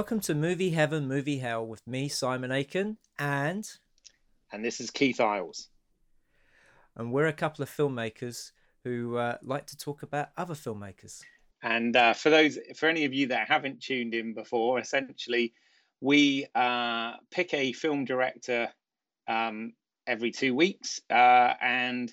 Welcome to Movie Heaven, Movie Hell with me, Simon Aiken, and and this is Keith Isles. And we're a couple of filmmakers who uh, like to talk about other filmmakers. And uh, for those, for any of you that haven't tuned in before, essentially, we uh, pick a film director um, every two weeks, uh, and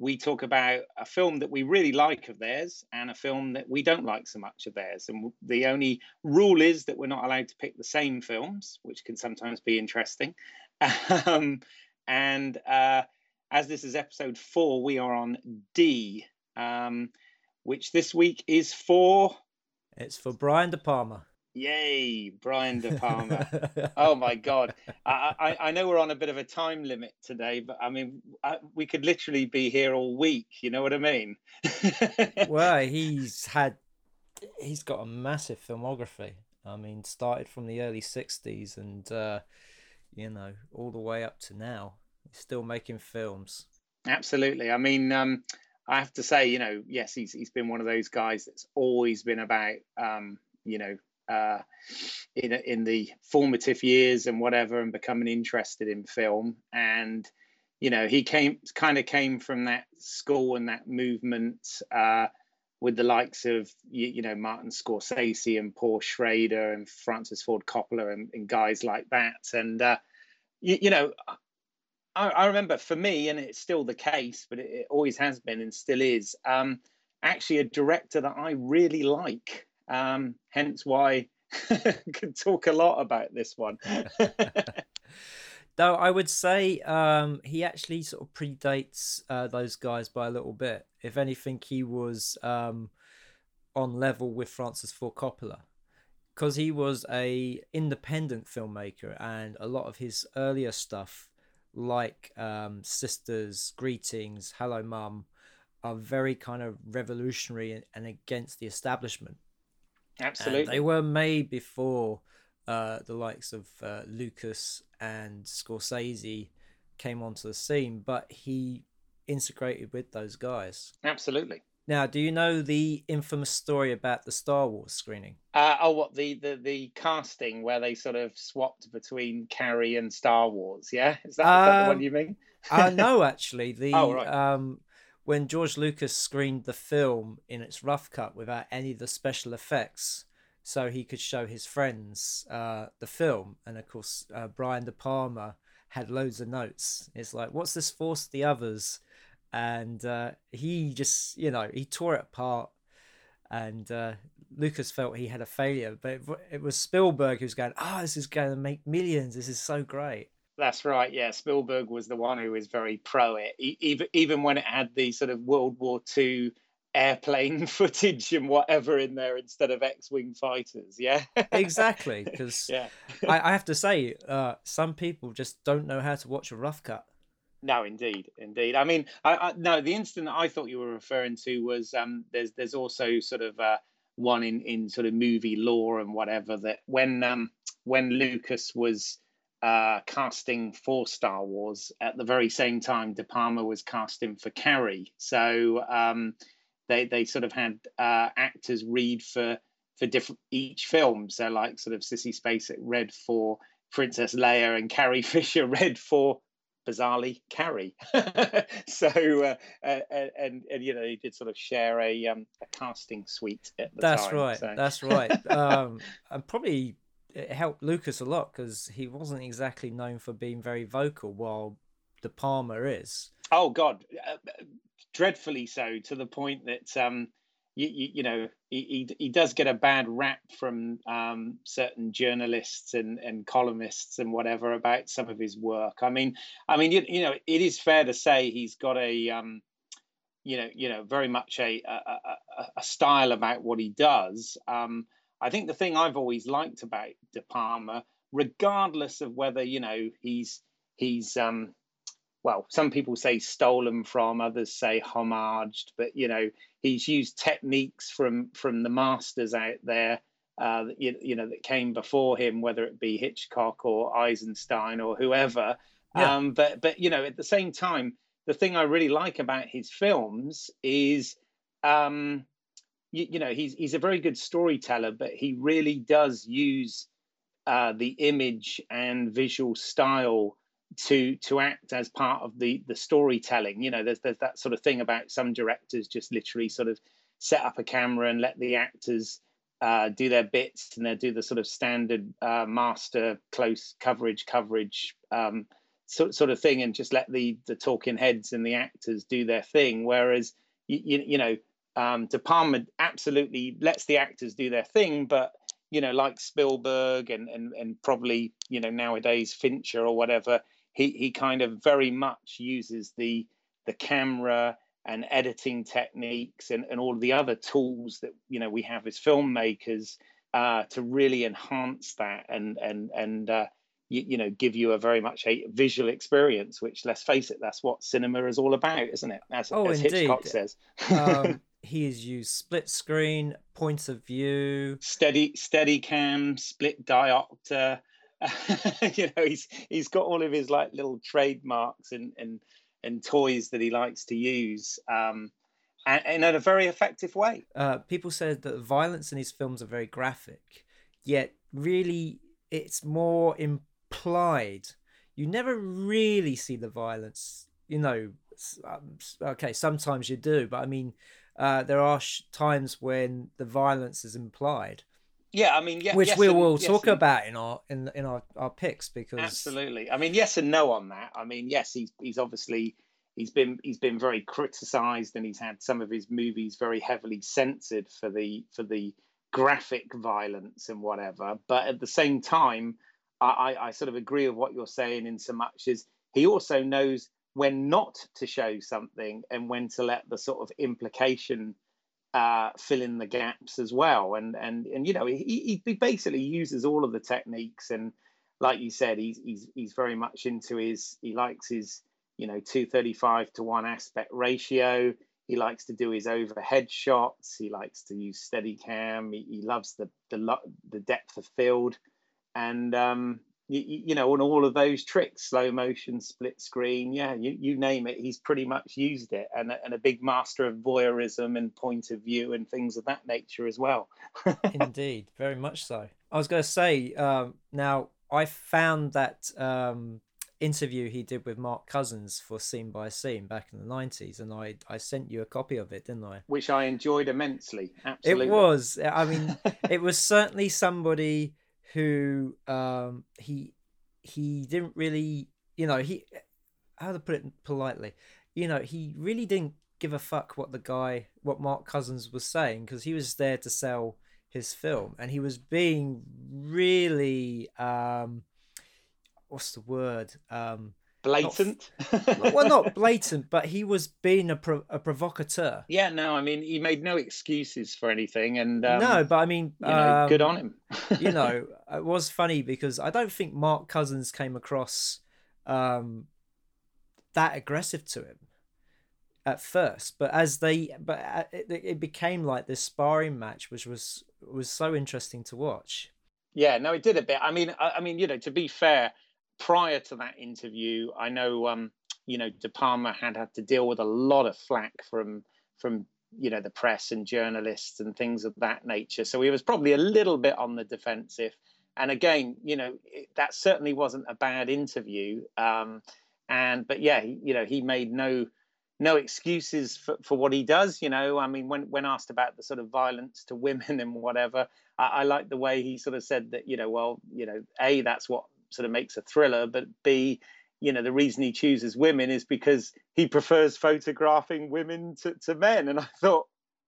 we talk about a film that we really like of theirs and a film that we don't like so much of theirs. And the only rule is that we're not allowed to pick the same films, which can sometimes be interesting. Um, and uh, as this is episode four, we are on D, um, which this week is for. It's for Brian De Palma. Yay, Brian De Palma. oh my God. I, I, I, know we're on a bit of a time limit today, but I mean, I, we could literally be here all week. You know what I mean? well, he's had, he's got a massive filmography. I mean, started from the early 60s and, uh, you know, all the way up to now. He's still making films. Absolutely. I mean, um, I have to say, you know, yes, he's he's been one of those guys that's always been about, um, you know, uh, in in the formative years and whatever, and becoming interested in film. And you know, he came kind of came from that school and that movement uh, with the likes of you, you, know Martin Scorsese and Paul Schrader and Francis Ford Coppola and, and guys like that. And uh, you, you, know. I, remember for me, and it's still the case, but it, it always has been and still is. Um, actually, a director that I really like um, hence why I could talk a lot about this one. Though I would say um, he actually sort of predates uh, those guys by a little bit. If anything, he was um, on level with Francis Ford Coppola because he was a independent filmmaker, and a lot of his earlier stuff, like um, Sisters, Greetings, Hello Mum, are very kind of revolutionary and against the establishment. Absolutely. And they were made before uh, the likes of uh, Lucas and Scorsese came onto the scene, but he integrated with those guys. Absolutely. Now, do you know the infamous story about the Star Wars screening? Uh, oh, what the, the the casting where they sort of swapped between Carrie and Star Wars? Yeah, is that, is that the one um, you mean? uh, no, actually, the oh, right. um, when George Lucas screened the film in its rough cut without any of the special effects, so he could show his friends uh, the film. And of course, uh, Brian De Palma had loads of notes. It's like, what's this force the others? And uh, he just, you know, he tore it apart. And uh, Lucas felt he had a failure, but it, it was Spielberg who's going, "Oh, this is going to make millions. This is so great." That's right. Yeah, Spielberg was the one who was very pro it, even even when it had the sort of World War II airplane footage and whatever in there instead of X-wing fighters. Yeah, exactly. Because yeah. I, I, have to say, uh, some people just don't know how to watch a rough cut. No, indeed, indeed. I mean, I, I, no, the incident I thought you were referring to was um, there's there's also sort of uh, one in in sort of movie lore and whatever that when um, when Lucas was uh, casting for Star Wars at the very same time De Palma was casting for Carrie. So um, they they sort of had uh, actors read for for different each film. So like sort of Sissy Spacek read for Princess Leia and Carrie Fisher read for bizarrely Carrie. so uh, and, and, and you know he did sort of share a um, a casting suite at the That's time. Right. So. That's right. um, and probably it helped Lucas a lot because he wasn't exactly known for being very vocal, while De Palma is. Oh God, uh, dreadfully so to the point that um, you, you, you know he, he, he does get a bad rap from um, certain journalists and, and columnists and whatever about some of his work. I mean, I mean, you, you know, it is fair to say he's got a um, you know, you know, very much a a, a, a style about what he does. Um, I think the thing I've always liked about De Palma, regardless of whether you know he's he's um, well, some people say stolen from, others say homaged, but you know he's used techniques from from the masters out there. Uh, you, you know that came before him, whether it be Hitchcock or Eisenstein or whoever. Yeah. Um, but but you know at the same time, the thing I really like about his films is um, you, you know he's he's a very good storyteller, but he really does use uh, the image and visual style to to act as part of the the storytelling. You know, there's there's that sort of thing about some directors just literally sort of set up a camera and let the actors uh, do their bits and they do the sort of standard uh, master close coverage coverage um, sort sort of thing and just let the the talking heads and the actors do their thing. Whereas you you, you know um, De Palma absolutely lets the actors do their thing, but you know like Spielberg and and and probably you know nowadays Fincher or whatever he he kind of very much uses the the camera and editing techniques and, and all the other tools that you know we have as filmmakers uh, to really enhance that and and and uh, you, you, know give you a very much a visual experience which let's face it that's what cinema is all about isn't it? As, oh, as Hitchcock says. Um, he has used split screen points of view steady steady cam split diopter you know, he's he's got all of his like little trademarks and and and toys that he likes to use, um, and, and in a very effective way. Uh, people said that the violence in his films are very graphic, yet really it's more implied. You never really see the violence. You know, um, okay, sometimes you do, but I mean, uh, there are sh- times when the violence is implied. Yeah, I mean, yeah, which yes we and, will yes talk and, about in our in in our, our picks because absolutely. I mean, yes and no on that. I mean, yes, he's he's obviously he's been he's been very criticised and he's had some of his movies very heavily censored for the for the graphic violence and whatever. But at the same time, I, I sort of agree with what you're saying in so much as he also knows when not to show something and when to let the sort of implication uh, fill in the gaps as well. And and and you know he, he basically uses all of the techniques and like you said, he's he's he's very much into his he likes his you know 235 to 1 aspect ratio. He likes to do his overhead shots. He likes to use steady cam he, he loves the, the the depth of field. And um, you, you, know, on all of those tricks, slow motion, split screen, yeah, you, you name it, he's pretty much used it, and a, and a big master of voyeurism and point of view and things of that nature as well. Indeed, very much so. I was going to say, um, now I found that um, interview he did with Mark Cousins for Scene by Scene back in the nineties, and I I sent you a copy of it, didn't I? Which I enjoyed immensely. Absolutely, it was. I mean, it was certainly somebody who um, he he didn't really you know he how to put it politely you know he really didn't give a fuck what the guy what Mark Cousins was saying because he was there to sell his film. And he was being really um what's the word? Um blatant. Not, well not blatant but he was being a, pro, a provocateur. Yeah no i mean he made no excuses for anything and um, no but i mean you know, um, good on him. you know it was funny because i don't think mark cousins came across um, that aggressive to him at first but as they but uh, it, it became like this sparring match which was was so interesting to watch. Yeah no it did a bit. I mean I, I mean you know to be fair prior to that interview, I know um, you know De Palma had had to deal with a lot of flack from from you know the press and journalists and things of that nature. So he was probably a little bit on the defensive. And again, you know that certainly wasn't a bad interview. Um, and but yeah, he, you know he made no no excuses for, for what he does. You know, I mean, when when asked about the sort of violence to women and whatever, I, I like the way he sort of said that. You know, well, you know, a that's what sort of makes a thriller, but B, you know, the reason he chooses women is because he prefers photographing women to, to men. And I thought,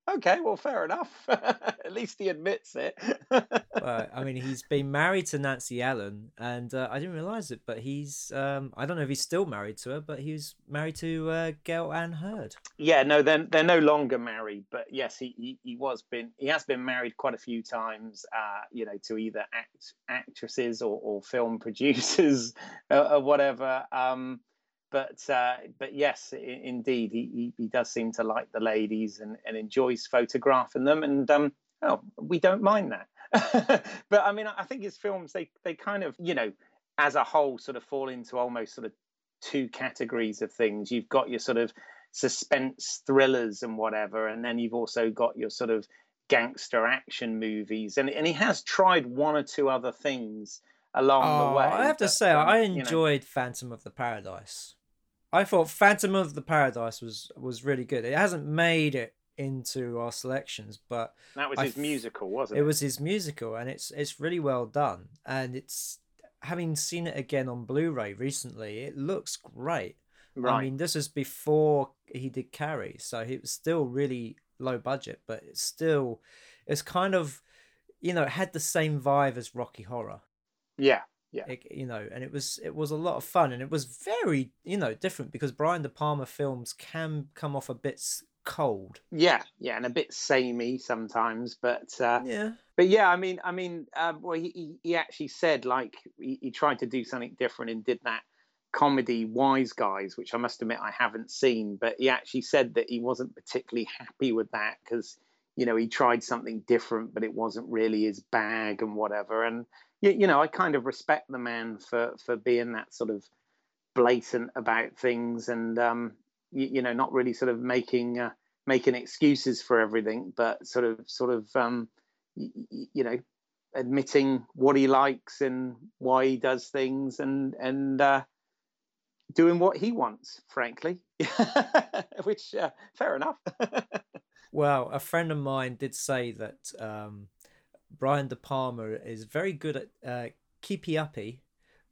okay, well, fair enough. At least he admits it. well, I mean, he's been married to Nancy Allen, and uh, I didn't realize it, but he's, um, I don't know if he's still married to her, but he was married to uh, Gale Anne Hurd. Yeah, no, they're, they're no longer married, but yes, he, he, he was been, he has been married quite a few times, uh, you know, to either act, actresses or, or film producers or, or whatever. Um, but uh, but yes, indeed, he, he does seem to like the ladies and, and enjoys photographing them, and um, oh, we don't mind that. but I mean, I think his films they they kind of you know as a whole sort of fall into almost sort of two categories of things. You've got your sort of suspense thrillers and whatever, and then you've also got your sort of gangster action movies, and and he has tried one or two other things along oh, the way. I have to say, um, I enjoyed you know. Phantom of the Paradise. I thought Phantom of the Paradise was was really good. It hasn't made it into our selections, but that was I his musical, wasn't it? It was his musical, and it's it's really well done. And it's having seen it again on Blu-ray recently, it looks great. Right. I mean, this is before he did Carrie, so it was still really low budget, but it's still it's kind of you know it had the same vibe as Rocky Horror. Yeah, yeah. It, you know, and it was it was a lot of fun, and it was very you know different because Brian De Palma films can come off a bit cold. Yeah, yeah, and a bit samey sometimes, but uh, yeah, but yeah, I mean, I mean, uh, well, he he actually said like he, he tried to do something different and did that comedy Wise Guys, which I must admit I haven't seen, but he actually said that he wasn't particularly happy with that because you know he tried something different, but it wasn't really his bag and whatever. And you, you know, I kind of respect the man for for being that sort of blatant about things and um, you, you know not really sort of making uh, making excuses for everything, but sort of sort of um, you, you know admitting what he likes and why he does things and and uh, doing what he wants, frankly, which uh, fair enough. well, a friend of mine did say that um, Brian De Palma is very good at uh, keepy uppy,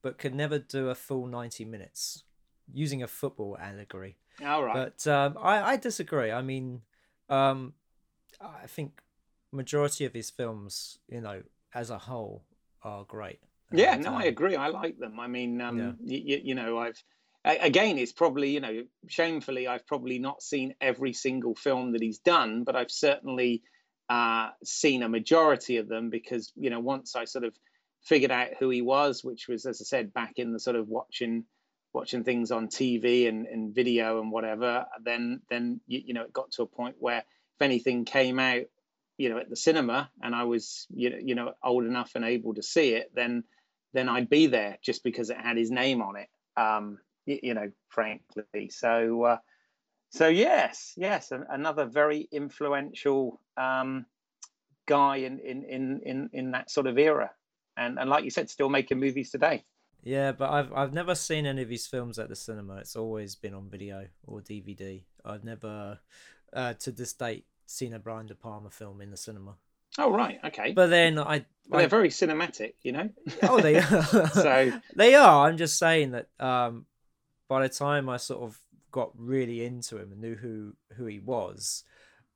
but could never do a full ninety minutes, using a football allegory. All right. But um, I, I disagree. I mean, um, I think majority of his films, you know, as a whole, are great. Yeah, no, I agree. I like them. I mean, um, yeah. you, you know, I've again, it's probably you know, shamefully, I've probably not seen every single film that he's done, but I've certainly uh, seen a majority of them because you know, once I sort of figured out who he was, which was, as I said, back in the sort of watching watching things on TV and, and video and whatever, then then you, you know it got to a point where if anything came out, you know, at the cinema and I was you know you know old enough and able to see it, then then I'd be there just because it had his name on it. Um, you, know, frankly. So uh, so yes, yes, another very influential um, guy in, in in in in that sort of era, and and like you said, still making movies today. Yeah, but I've I've never seen any of his films at the cinema. It's always been on video or DVD. I've never, uh, to this date, seen a Brian De Palma film in the cinema. Oh right, okay. But then I, well, they're very cinematic, you know. oh, they are. so they are. I'm just saying that. Um, by the time I sort of got really into him and knew who who he was,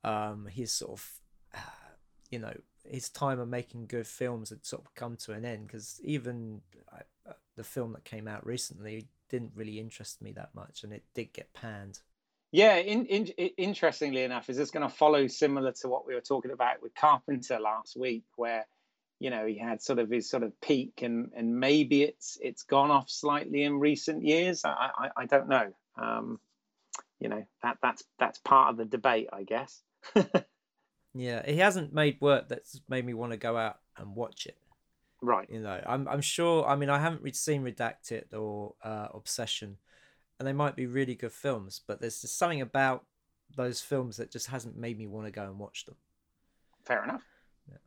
um, his sort of, uh, you know, his time of making good films had sort of come to an end because even uh, the film that came out recently didn't really interest me that much, and it did get panned. Yeah, in, in, interestingly enough, is this going to follow similar to what we were talking about with Carpenter last week, where you know he had sort of his sort of peak, and and maybe it's it's gone off slightly in recent years. I I, I don't know. Um, you know that that's that's part of the debate, I guess. yeah, he hasn't made work that's made me want to go out and watch it. Right. You know, I'm I'm sure. I mean, I haven't seen Redacted or uh, Obsession, and they might be really good films, but there's just something about those films that just hasn't made me want to go and watch them. Fair enough. Yeah.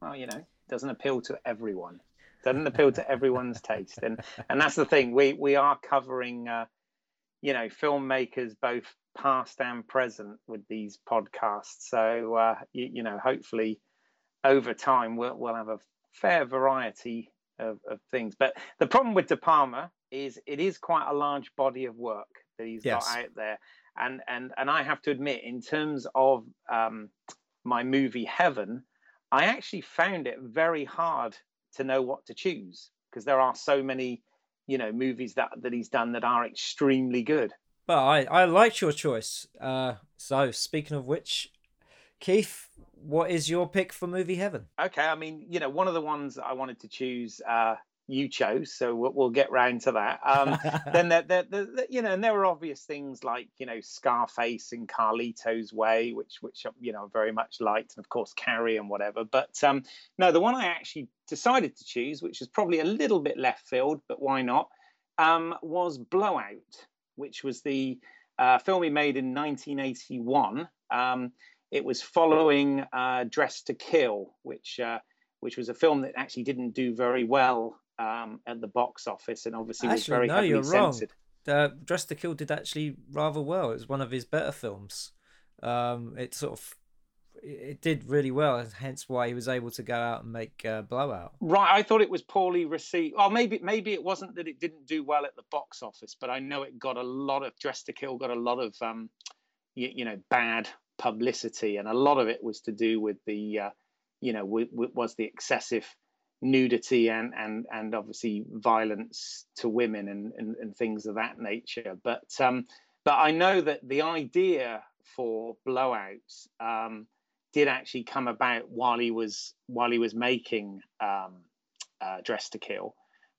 Well, you know, doesn't appeal to everyone. Doesn't appeal to everyone's taste, and and that's the thing. We we are covering, uh, you know, filmmakers both past and present with these podcasts. So uh, you, you know, hopefully over time we'll we'll have a fair variety of, of things. But the problem with De Palma is it is quite a large body of work that he's yes. got out there. And, and, and I have to admit, in terms of um, my movie Heaven, I actually found it very hard to know what to choose because there are so many, you know, movies that, that he's done that are extremely good. Well, I, I liked your choice. Uh, so, speaking of which, Keith, what is your pick for movie heaven? Okay, I mean, you know, one of the ones I wanted to choose, uh, you chose, so we'll, we'll get round to that. Um, then, there, there, there, you know, and there were obvious things like, you know, Scarface and Carlito's Way, which, which you know, very much liked, and of course Carrie and whatever. But um, no, the one I actually decided to choose, which is probably a little bit left field, but why not, um, was Blowout, which was the uh, film he made in 1981. Um, it was following uh, Dressed to Kill, which uh, which was a film that actually didn't do very well um, at the box office, and obviously actually, was very no, heavily you're censored. Wrong. Uh, Dressed to Kill did actually rather well. It was one of his better films. Um, it sort of it did really well, and hence why he was able to go out and make uh, Blowout. Right, I thought it was poorly received. Well, maybe maybe it wasn't that it didn't do well at the box office, but I know it got a lot of Dressed to Kill got a lot of um, you, you know bad publicity, and a lot of it was to do with the uh, you know w- w- was the excessive nudity and and and obviously violence to women and and, and things of that nature. But um, but I know that the idea for blowouts um, did actually come about while he was while he was making um, uh, Dress to Kill,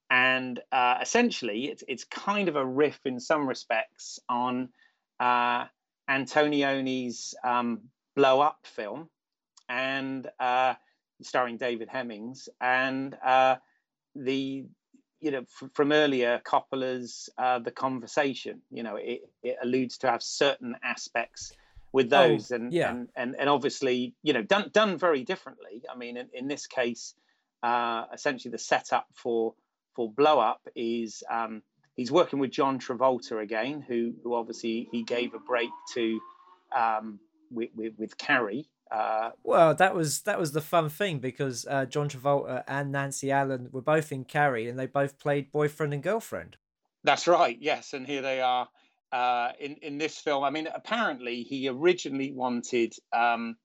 and uh, essentially it's it's kind of a riff in some respects on uh, Antonioni's um, Blow Up film, and uh, starring David Hemmings, and uh, the you know f- from earlier Coppola's uh, The Conversation. You know, it, it alludes to have certain aspects with oh, those, oh, and, yeah. and and and obviously, you know, done done very differently. I mean, in, in this case, uh, essentially the setup for for Blow Up is um, he's working with John Travolta again, who who obviously he gave a break to um, with, with, with Carrie. Uh, well, that was that was the fun thing because uh, John Travolta and Nancy Allen were both in Carrie, and they both played boyfriend and girlfriend. That's right. Yes, and here they are uh, in in this film. I mean, apparently he originally wanted um,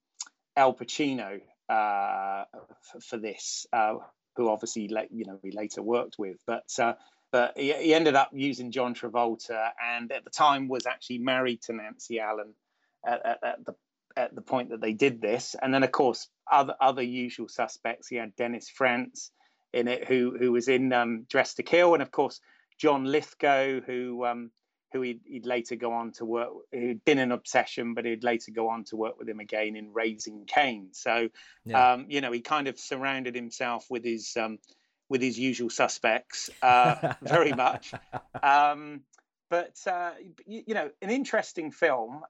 Al Pacino uh, for, for, this, uh, who obviously you know we later worked with, but uh, but he, he, ended up using John Travolta, and at the time was actually married to Nancy Allen at, at, at the at the point that they did this, and then of course other other usual suspects. He had Dennis Franz in it, who who was in um, Dress to Kill, and of course John Lithgow, who um, who he'd, he'd, later go on to work, who'd been an obsession, but he'd later go on to work with him again in Raising Cain. So, yeah. um, you know, he kind of surrounded himself with his um, with his usual suspects uh, very much. Um, but uh, you, you, know, an interesting film.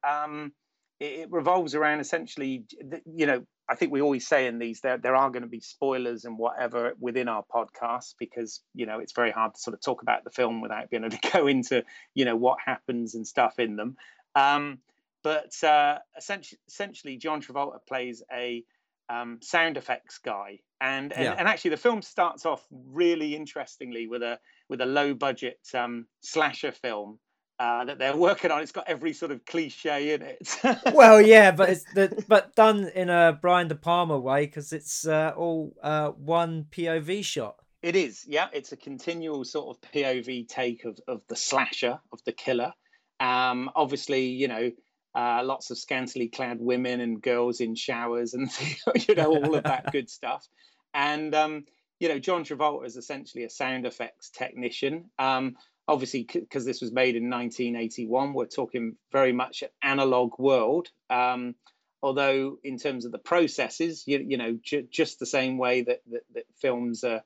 It, it revolves around essentially, you know, I think we always say in these there there are going to be spoilers and whatever within our podcast because you know it's very hard to sort of talk about the film without being able to go into you know what happens and stuff in them. Um, but uh, essentially, essentially, John Travolta plays a um, sound effects guy, and and, yeah. and, actually the film starts off really interestingly with a with a low budget um, slasher film uh, that they're working on. It's got every sort of cliche in it. well, yeah, but it's the, but done in a Brian De Palma way because it's uh, all uh, one POV shot. It is, yeah. It's a continual sort of POV take of, of the slasher, of the killer. Um, obviously, you know, uh, lots of scantily clad women and girls in showers and you know all of that good stuff. And um, you know, John Travolta is essentially a sound effects technician. Um, obviously because this was made in 1981 we're talking very much an analog world. Um, although in terms of the processes you, you know ju- just the same way that, that, that films are,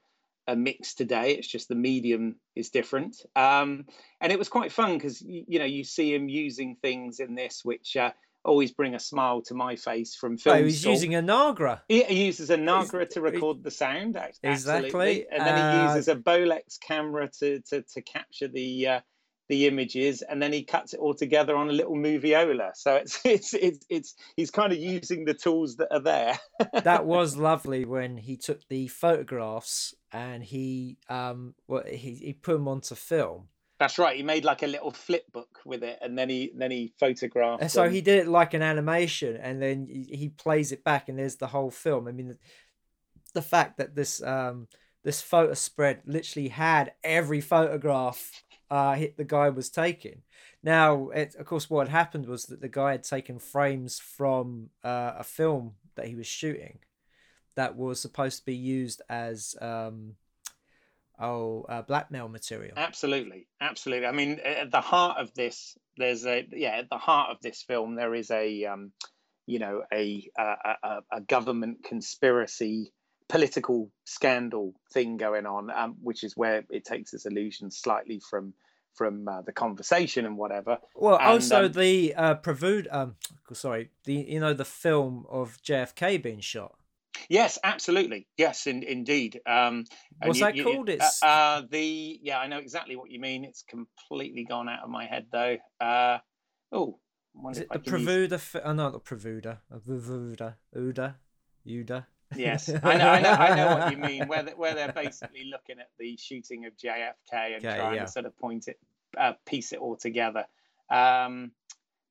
are, mixed today it's just the medium is different. Um, and it was quite fun because you, you, know you see him using things in this which uh, always bring a smile to my face from film. Oh, he's using a Nagra. He, he uses a Nagra to record the sound. Absolutely. Exactly. And then uh, he uses a Bolex camera to to, to capture the uh, the images, and then he cuts it all together on a little moviola. So it's it's it's, it's he's kind of using the tools that are there. that was lovely when he took the photographs and he um well he, he put them onto film that's right. He made like a little flip book with it, and then he then he photographed. And so them. he did it like an animation, and then he plays it back, and there's the whole film. I mean, the fact that this um this photo spread literally had every photograph uh hit the guy was taking. Now, it, of course, what had happened was that the guy had taken frames from uh, a film that he was shooting that was supposed to be used as um oh uh, blackmail material absolutely absolutely i mean at the heart of this there's a yeah at the heart of this film there is a um, you know a, a, a government conspiracy political scandal thing going on um, which is where it takes its illusion slightly from from uh, the conversation and whatever. Well, and, also um, the uh, Prevude, um, sorry, the you know the film of JFK being shot. Yes, absolutely. Yes, in, indeed. Um, What's that you, called? Uh, It's uh, the yeah, I know exactly what you mean. It's completely gone out of my head though. Uh, oh, is it the Prevuda? Fi- oh, no, the Prevuda. Prevuda. Uda. Uda. Yes, I know, I know, I know what you mean. Where where they're basically looking at the shooting of JFK and Okay, trying yeah. to sort of point it, uh, piece it all together. Um,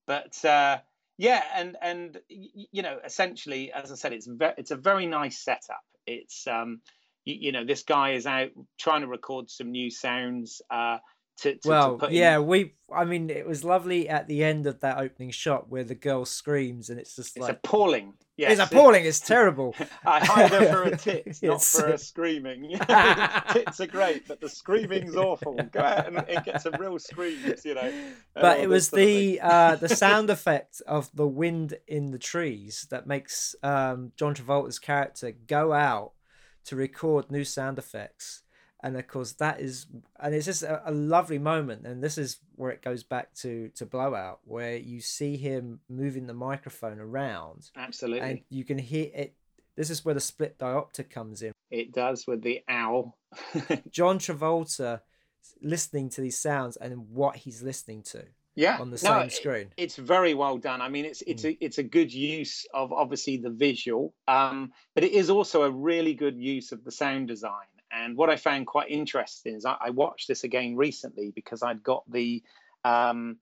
but uh, yeah, and and you know, essentially, as I said, it's ve- it's a very nice setup. It's um, you, you know, this guy is out trying to record some new sounds. Uh, to, to, to Well, put in- yeah, we. I mean, it was lovely at the end of that opening shot where the girl screams, and it's just like it's appalling. Yes, it's appalling. It's terrible. I hide her for a tits, not It's- for a screaming. tits are great, but the screaming's awful. Go out and, and get some real screams, you know. but it was sort of thing. the uh, the sound effect of the wind in the trees that makes um, John Travolta's character go out to record new sound effects, and of course that is and it's just a, a lovely moment, and this is where it goes back to to Blowout, where you see him moving the microphone around, absolutely. and you can hear it. This is where the split diopter comes in. It does with the owl. John Travolta listening to these sounds and what he's listening to yeah, on the no, same screen. it's very well done. I mean, it's it's Mm. a it's a good use of obviously the visual, um, but it is also a really good use of the sound design. And what I found quite interesting is I, I watched this again recently because I'd got the um,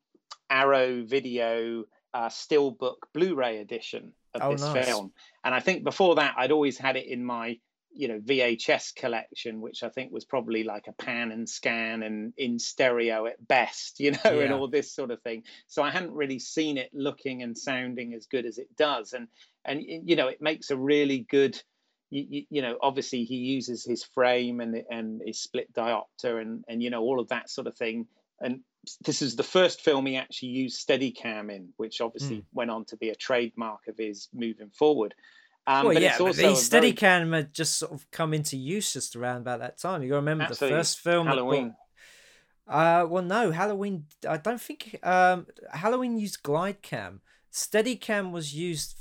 Arrow Video uh, Steelbook Blu-ray edition of Oh, this nice. film, and I think before that I'd always had it in my you know VHS collection, which I think was probably like a pan and scan and in stereo at best, you know, and all this sort of thing. So I hadn't really seen it looking and sounding as good as it does, and and you know it makes a really good. You, you, you know, obviously he uses his frame and and his split diopter and and you know all of that sort of thing. And this is the first film he actually used Steadicam in, which obviously went on to be a trademark of his moving forward. Um, well, but yeah, it's but these a very- Steadicam had just sort of come into use just around about that time. You got to remember Absolutely. the first film. that Halloween. Uh, well, no, Halloween. I don't think um Halloween used glide cam. Steadicam was used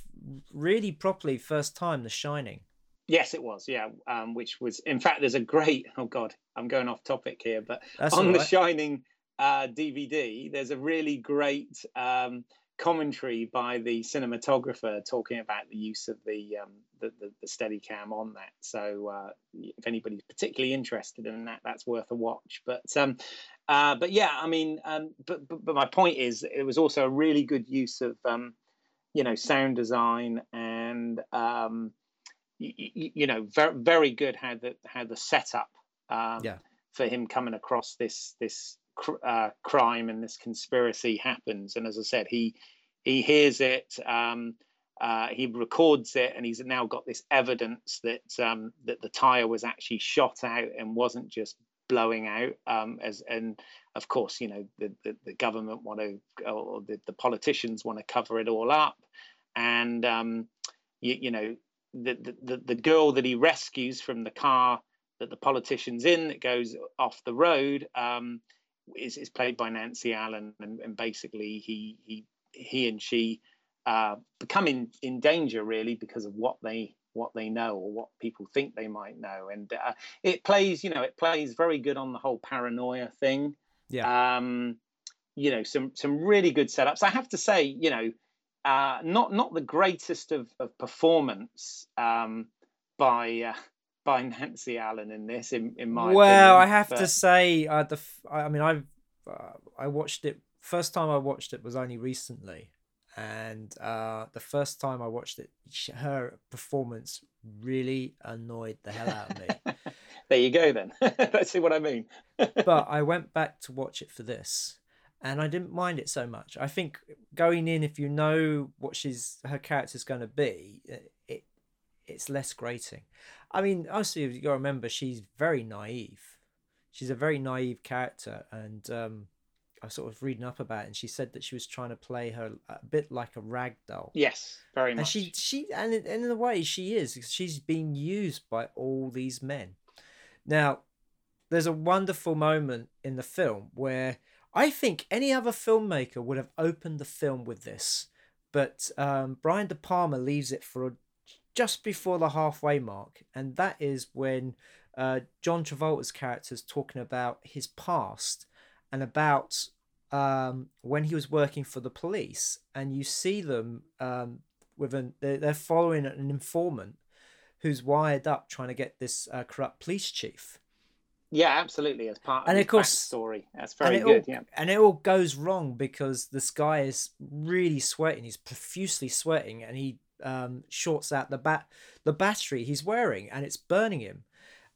really properly first time. The Shining. Yes, it was. Yeah, um, which was in fact there's a great. Oh God, I'm going off topic here, but That's on all the. Shining uh, DVD, there's a really great um, commentary by the cinematographer talking about the use of the um, the, the, the Steadicam on that. So uh, if anybody's particularly interested in that, that's worth a watch. But um, uh, but yeah, I mean, um, but, but but my point is, it was also a really good use of um, you know sound design and um, you, you know very very good how the how the setup um, Yeah. for him coming across this this cr- uh, crime and this conspiracy happens and as I said he he hears it um, uh, he records it and he's now got this evidence that um, that the tire was actually shot out and wasn't just blowing out um, as and of course you know the, the, the government want to or the, the politicians want to cover it all up and um, you, you know the, the the girl that he rescues from the car that the politician's in that goes off the road um, is is played by Nancy Allen, and, and basically he he he and she uh, become in, in danger really because of what they what they know or what people think they might know, and uh, it plays you know it plays very good on the whole paranoia thing. Yeah. Um, you know some some really good setups. I have to say, you know, uh, not not the greatest of, of performance um, by uh, by Nancy Allen in this, in, in my well, opinion, I have to say, uh, the f- I I mean, I've uh, I watched it. First time I watched it was only recently, and uh, the first time I watched it, her performance really annoyed the hell out of me. there you go then. Let's see what I mean. but I went back to watch it for this, and I didn't mind it so much. I think going in, if you know what she's her character's going to be, it, it it's less grating. I mean, also you got to remember she's very naive. She's a very naive character, and um, I was sort of reading up about it, and she said that she was trying to play her a bit like a rag doll. yes, very And much. she she and in, in a way she is she's being used by all these men. Now, there's a wonderful moment in the film where I think any other filmmaker would have opened the film with this, but um, Brian De Palma leaves it for just before the halfway mark, and that is when uh, John Travolta's character is talking about his past and about um, when he was working for the police, and you see them um, with an they're, they're following an informant who's wired up trying to get this uh, corrupt police chief. Yeah, absolutely. As part of and of course, story, that's very good. All, yeah, and it all goes wrong because this guy is really sweating. He's profusely sweating, and he um, shorts out the bat the battery he's wearing, and it's burning him.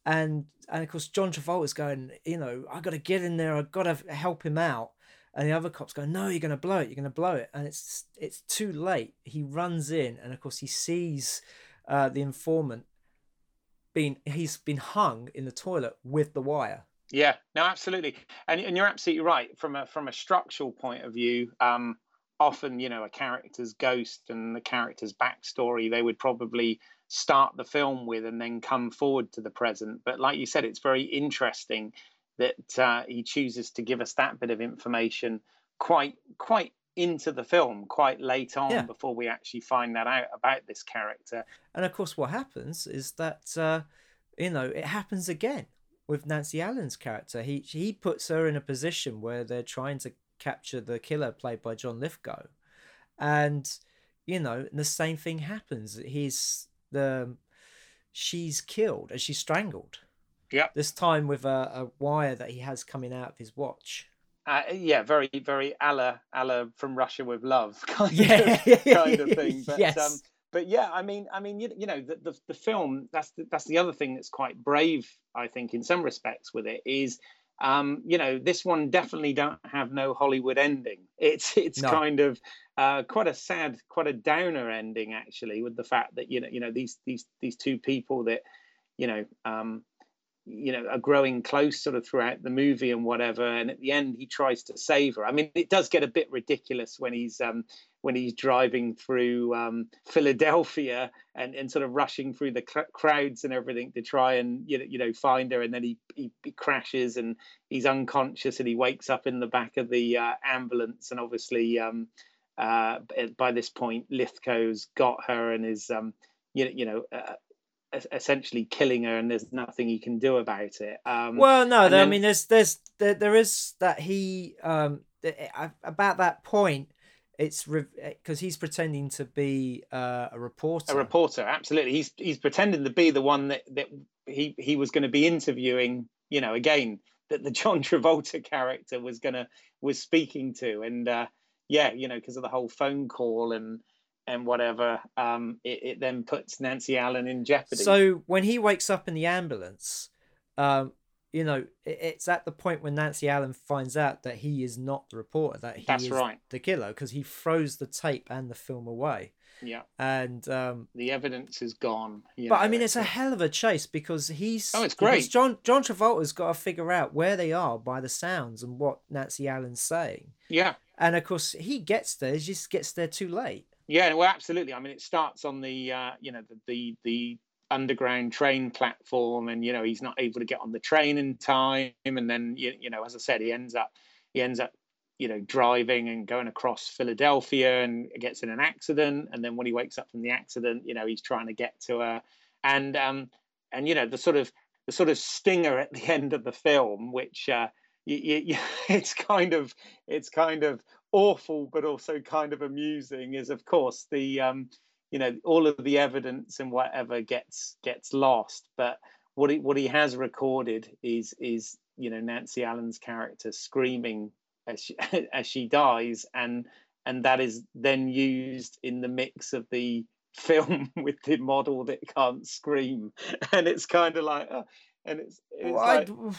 And and of course, John Travolta's going, you know, I got to get in there. I got to help him out. And the other cops go, no, you're going to blow it. You're going to blow it. And it's it's too late. He runs in, and of course, he sees uh, the informant been he's been hung in the toilet with the wire. Yeah, no, absolutely, and and you're absolutely right from a from a structural point of view. Um, often, you know, a character's ghost and the character's backstory, they would probably start the film with and then come forward to the present. But like you said, it's very interesting that uh, he chooses to give us that bit of information quite quite into the film quite late on yeah. before we actually find that out about this character. And of course, what happens is that uh, you know it happens again with Nancy Allen's character. He he puts her in a position where they're trying to capture the killer played by John Lithgow, and you know the same thing happens. He's the she's killed and she's strangled. Yeah. This time with a, a wire that he has coming out of his watch. Uh, yeah, very, very Allah, Allah from Russia with love kind yeah. of kind of thing. But yes. um, but yeah, I mean, I mean, you, you know, the, the, the film. That's the, that's the other thing that's quite brave, I think, in some respects. With it is, um, you know, this one definitely don't have no Hollywood ending. It's it's no. kind of uh, quite a sad, quite a downer ending actually, with the fact that you know, you know, these these these two people that, you know, um, you know are growing close sort of throughout the movie and whatever and at the end he tries to save her. I mean it does get a bit ridiculous when he's um when he's driving through um philadelphia and and sort of rushing through the cl- crowds and everything to try and you know, you know find her and then he, he, he crashes and he's unconscious and he wakes up in the back of the uh, ambulance and obviously um uh by this point lithgow's got her and is um you, you know uh, essentially killing her and there's nothing he can do about it um, well no then... i mean there's there's there, there is that he um about that point it's because re- he's pretending to be uh, a reporter. A reporter absolutely. He's he's pretending to be the one that that he he was going to be interviewing you know again that the john travolta character was gonna was speaking to. And uh yeah you know because of the whole phone call and and whatever, um, it, it, then puts Nancy Allen in jeopardy. So when he wakes up in the ambulance, um, you know, it, it's at the point when Nancy Allen finds out that he is not the reporter, that he That's is right. the killer, because he throws the tape and the film away. Yeah. And um, the evidence is gone. but know, I mean, it's a hell of a chase because he's. Oh, it's great. John John Travolta's got to figure out where they are by the sounds and what Nancy Allen's saying. Yeah. And of course, he gets there. He just gets there too late. Yeah, well, absolutely. I mean, it starts on the uh, you know the, the the underground train platform, and you know he's not able to get on the train in time, and then you, you know, as I said, he ends up he ends up you know driving and going across Philadelphia and gets in an accident, and then when he wakes up from the accident, you know, he's trying to get to her, and um and you know the sort of the sort of stinger at the end of the film, which uh, you, you, it's kind of it's kind of awful but also kind of amusing is of course the um you know all of the evidence and whatever gets gets lost. But what he what he has recorded is is you know Nancy Allen's character screaming as she as she dies and and that is then used in the mix of the film with the model that can't scream. And it's kind of like uh, and it's, it's well, like,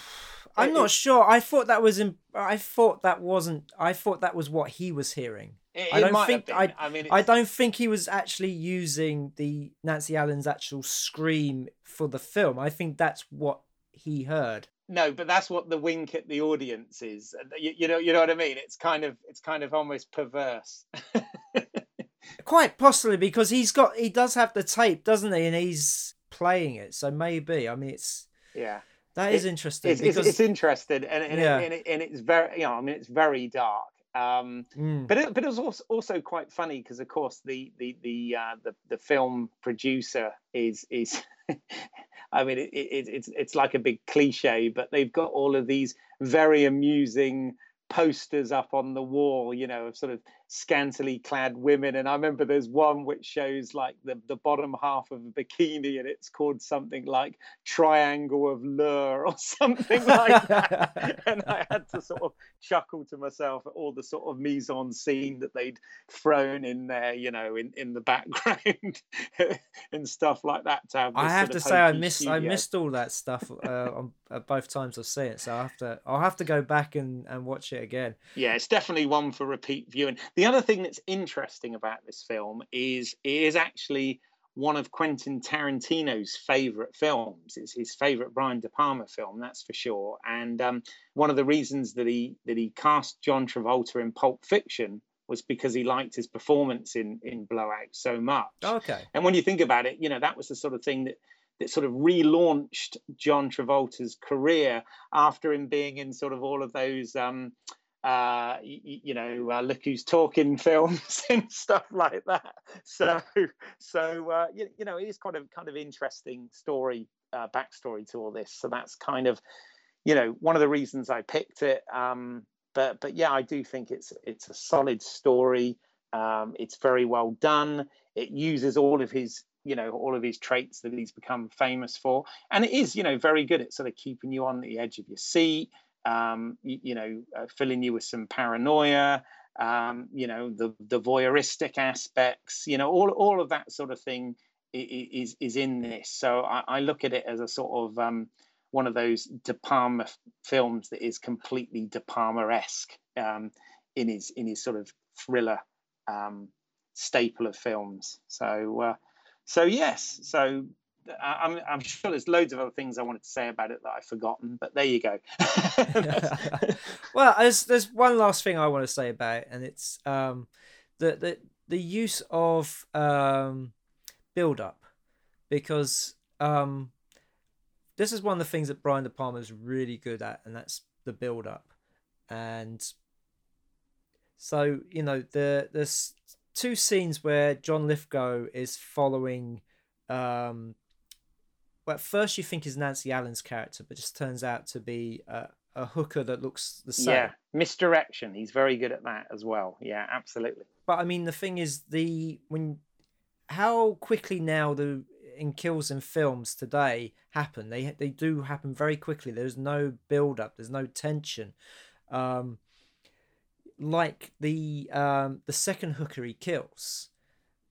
I'm not sure. I thought that was in. I thought that wasn't. I thought that was what he was hearing. It, I don't think. I, I mean, I don't think he was actually using the Nancy Allen's actual scream for the film. I think that's what he heard. No, but that's what the wink at the audience is. You, you know, you know what I mean. It's kind of, it's kind of almost perverse. Quite possibly because he's got, he does have the tape, doesn't he? And he's playing it, so maybe. I mean, it's yeah That is interesting. It's, because... it's, it's interesting, and, and, yeah. it, and, it, and, it's very, you know, I mean, it's very dark. Um, mm. But it, but it was also, also quite funny because, of course, the the the uh, the, the film producer is is. I mean, it, it, it's it's like a big cliche, but they've got all of these very amusing posters up on the wall, you know, of sort of scantily clad women. And I remember there's one which shows like the, the bottom half of a bikini and it's called something like Triangle of Lure or something like that. and I had to sort of chuckle to myself at all the sort of mise en scene that they'd thrown in there, you know, in, in the background and stuff like that. To have I have to say, I missed studio. I missed all that stuff uh, on uh, both times I've seen it, so I have to I'll have to go back and, and watch it again. Yeah, it's definitely one for repeat viewing. The other thing that's interesting about this film is it is actually one of Quentin Tarantino's favorite films. It's his favorite Brian De Palma film, that's for sure. And um, one of the reasons that he that he cast John Travolta in Pulp Fiction was because he liked his performance in in Blowout so much. Okay. And when you think about it, you know that was the sort of thing that that sort of relaunched John Travolta's career after him being in sort of all of those. Um, uh, you, you, know, uh, look who's talking films and stuff like that. So, so uh, you, you know, it is kind of kind of interesting story uh, backstory to all this. So that's kind of, you know, one of the reasons I picked it. Um, but but yeah, I do think it's it's a solid story. Um, it's very well done. It uses all of his you know all of his traits that he's become famous for, and it is you know very good at sort of keeping you on the edge of your seat um, you, you, know, uh, filling you with some paranoia, um, you know, the the voyeuristic aspects, you know, all all of that sort of thing is is in this. So I, I look at it as a sort of um, one of those De Palma films that is completely De Palma esque um, in his in his sort of thriller um, staple of films. So uh, so yes, so I'm, I'm sure there's loads of other things I wanted to say about it that I've forgotten, but there you go. well, there's there's one last thing I want to say about it, and it's um, the the the use of um, build up, because um, this is one of the things that Brian De Palma is really good at, and that's the build up, and so you know the there's two scenes where John Lithgow is following um, well, at first you think is Nancy Allen's character, but just turns out to be a, a hooker that looks the same. Yeah, misdirection. He's very good at that as well. Yeah, absolutely. But I mean, the thing is, the when how quickly now the in kills in films today happen. They they do happen very quickly. There's no build up. There's no tension. Um, like the um, the second hooker he kills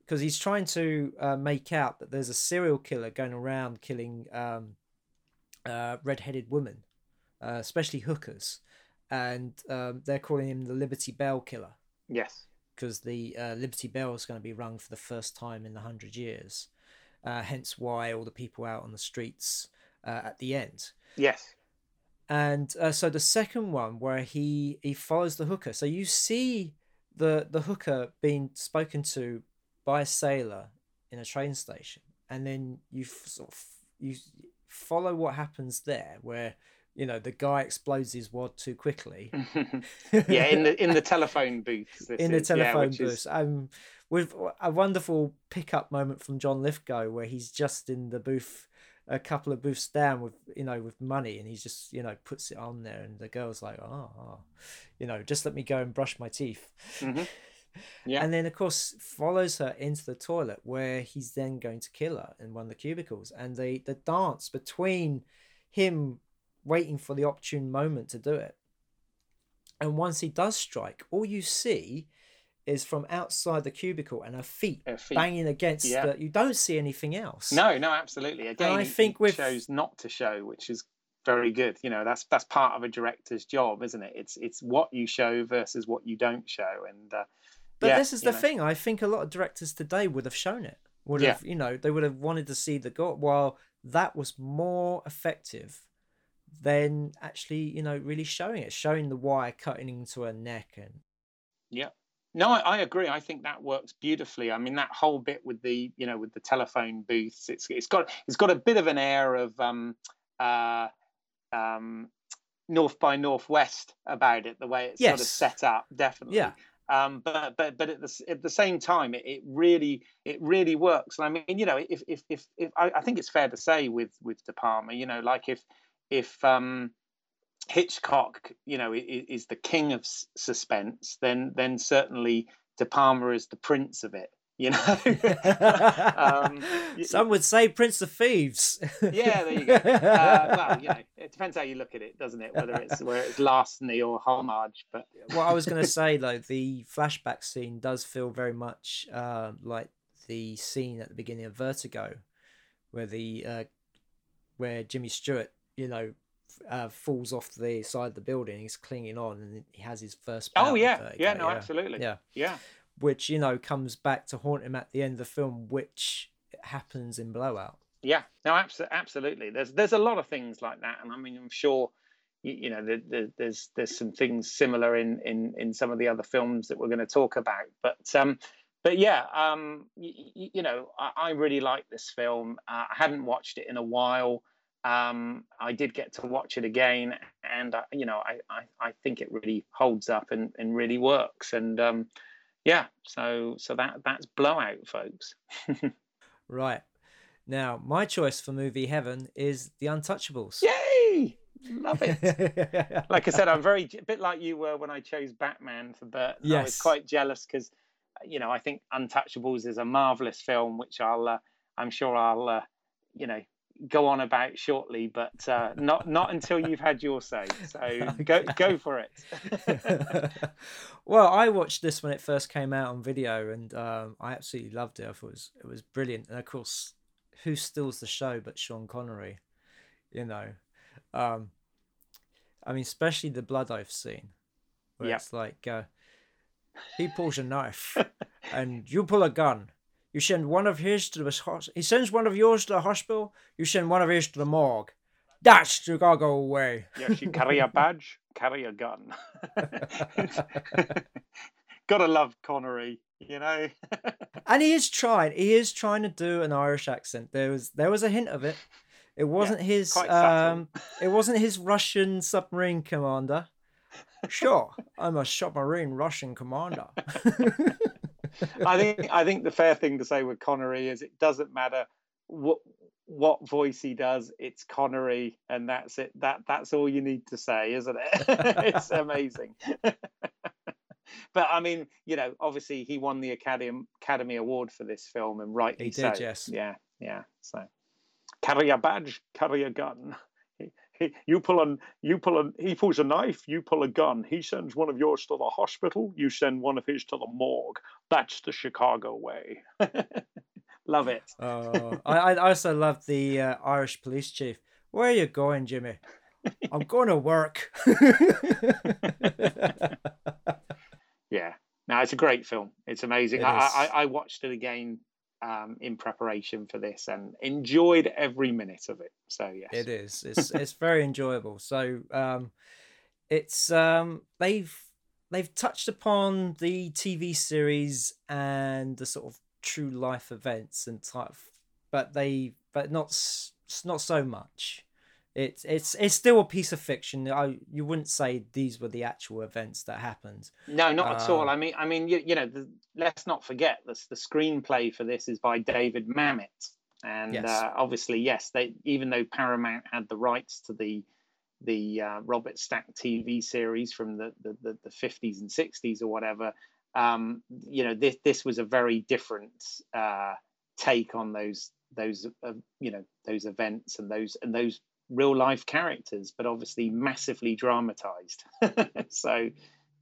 because he's trying to uh, make out that there's a serial killer going around killing um, uh, red-headed women, uh, especially hookers, and um, they're calling him the Liberty Bell killer. Yes, because the uh, Liberty Bell is going to be rung for the first time in the hundred years. Uh, hence why all the people out on the streets uh, at the end. Yes. And so the second one, where he he follows the hooker, so you see the the hooker being spoken to by a sailor in a train station, and then you sort of you follow what happens there, where you know the guy explodes his wad too quickly. yeah, in the in the telephone booth. In the telephone yeah, booth, is... um, with a wonderful pickup moment from John Lithgow, where he's just in the booth a couple of booths down with you know with money and he just you know puts it on there and the girl's like oh, oh. you know just let me go and brush my teeth mm-hmm. Yeah. And then, of course, follows her into the toilet where he's then going to kill her in one of the cubicles. And the, the dance between him waiting for the opportune moment to do it. And once he does strike, all you see is from outside the cubicle and her feet, her feet. banging against yeah. the. You don't see anything else. No, no, absolutely. Again, and I think we chose not to show, which is very good. You know, that's that's part of a director's job, isn't it? It's it's what you show versus what you don't show, and uh, but yeah, this is the know. thing. I think a lot of directors today would have shown it. Would have, yeah. you know, they would have wanted to see the god. While that was more effective than actually, you know, really showing it, showing the wire cutting into her neck and. Yeah. No, I, I, agree. I think that works beautifully. I mean, that whole bit with the, you know, with the telephone booths, it's it's got it's got a bit of an air of um, uh, um, North by Northwest about it, the way it's yes. sort of set up, definitely. Yeah. Um, but but but at the at the same time, it, it really it really works. And I mean, you know, if if if, if I, I, think it's fair to say with with De Palma, you know, like if if um, Hitchcock, you know, is, is the king of suspense, then then certainly De Palma is the prince of it you know. um, Some would say Prince of Thieves. yeah, there you go. Uh, well, you know, it depends how you look at it, doesn't it? Whether it's where it's larceny or homage. But what I was going to say though, the flashback scene does feel very much uh, like the scene at the beginning of Vertigo, where the uh, where Jimmy Stewart, you know, uh, falls off the side of the building. He's clinging on, and he has his first. Oh yeah, yeah, no, yeah. absolutely, yeah, yeah which you know comes back to haunt him at the end of the film, which happens in Blowout. Yeah, no, absolutely, absolutely. There's there's a lot of things like that, and I mean, I'm sure you, you know the, there's there's some things similar in in in some of the other films that we're going to talk about, but um, but yeah, um, you, you know, I, I, really like this film. Uh, I hadn't watched it in a while. Um, I did get to watch it again, and uh, you know, I, I, I think it really holds up and, and really works. And um, yeah, so so that that's blowout, folks. right. Now, my choice for movie heaven is The Untouchables. Yay! Love it. like I said, I'm very a bit like you were when I chose Batman for Bert. Yes. I was quite jealous because, you know, I think Untouchables is a marvelous film, which I'll, uh, I'm sure I'll, uh, you know, go on about shortly, but uh, not not until you've had your say. So go go for it. well, I watched this when it first came out on video, and um, I absolutely loved it. I thought it was it was brilliant, and of course, who steals the show but Sean Connery? You know, um, I mean, especially the blood oath scene, where yep. it's like uh, he pulls a knife and you pull a gun you send one of his to the hospital he sends one of yours to the hospital. You send one of his to the morgue. That's Chicago way. yes, you carry a badge, carry a gun. Gotta love Connery, you know. and he is trying. He is trying to do an Irish accent. There was there was a hint of it. It wasn't yeah, his. Um, it wasn't his Russian submarine commander. Sure, I'm a submarine Russian commander. I think I think the fair thing to say with Connery is it doesn't matter what what voice he does, it's Connery, and that's it. That that's all you need to say, isn't it? it's amazing. but I mean, you know, obviously he won the Academy Academy Award for this film, and rightly he did, so. Yes. Yeah, yeah. So carry a badge, carry a gun you pull on you pull on he pulls a knife you pull a gun. He sends one of yours to the hospital you send one of his to the morgue. That's the chicago way. Love it. Uh, I, I also love the uh, irish police chief. Where are you going jimmy? I'm going to work. Yeah. No it's a great film. It's amazing. It I, I, I watched it again um, in preparation for this and enjoyed every minute of it. So yes, it is. It's it's very enjoyable. So um, it's um, they've they've touched upon the TV series and the sort of true life events and type, but they but not not so much. It's it's it's still a piece of fiction. I you wouldn't say these were the actual events that happened. No, not at all. Um, I mean, I mean, you, you know, the, let's not forget this. The screenplay for this is by David Mamet, and yes. uh, obviously, yes, they even though Paramount had the rights to the the uh, Robert Stack TV series from the the, the, the 50s and 60s or whatever, um, you know, this this was a very different uh, take on those those uh, you know those events and those and those real life characters, but obviously massively dramatized. so,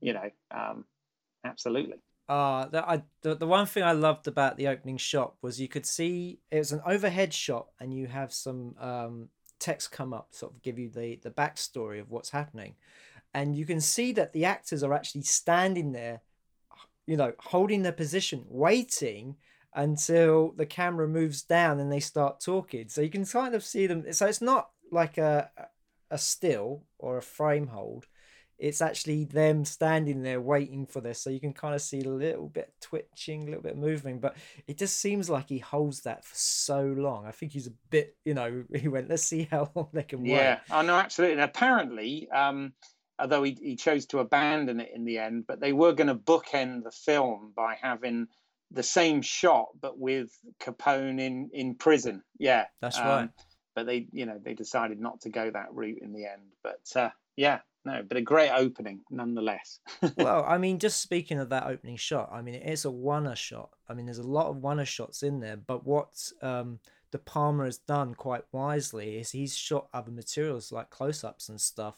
you know, um, absolutely. Uh, the, I, the, the one thing I loved about the opening shot was you could see it was an overhead shot and you have some um, text come up, sort of give you the, the backstory of what's happening. And you can see that the actors are actually standing there, you know, holding their position, waiting until the camera moves down and they start talking. So you can kind of see them. So it's not like a a still or a frame hold it's actually them standing there waiting for this. So you can kind of see a little bit twitching, a little bit moving, but it just seems like he holds that for so long. I think he's a bit, you know, he went, let's see how long they can wait. Yeah, I know, absolutely. And apparently, um, although he, he chose to abandon it in the end, but they were going to bookend the film by having the same shot, but with Capone in, in prison. Yeah. That's um, right. But they, you know, they decided not to go that route in the end. But uh, yeah, no, but a great opening nonetheless. well, I mean, just speaking of that opening shot, I mean, it is a one shot. I mean, there's a lot of one shots in there, but what um, Palma has done quite wisely is he's shot other materials like close ups and stuff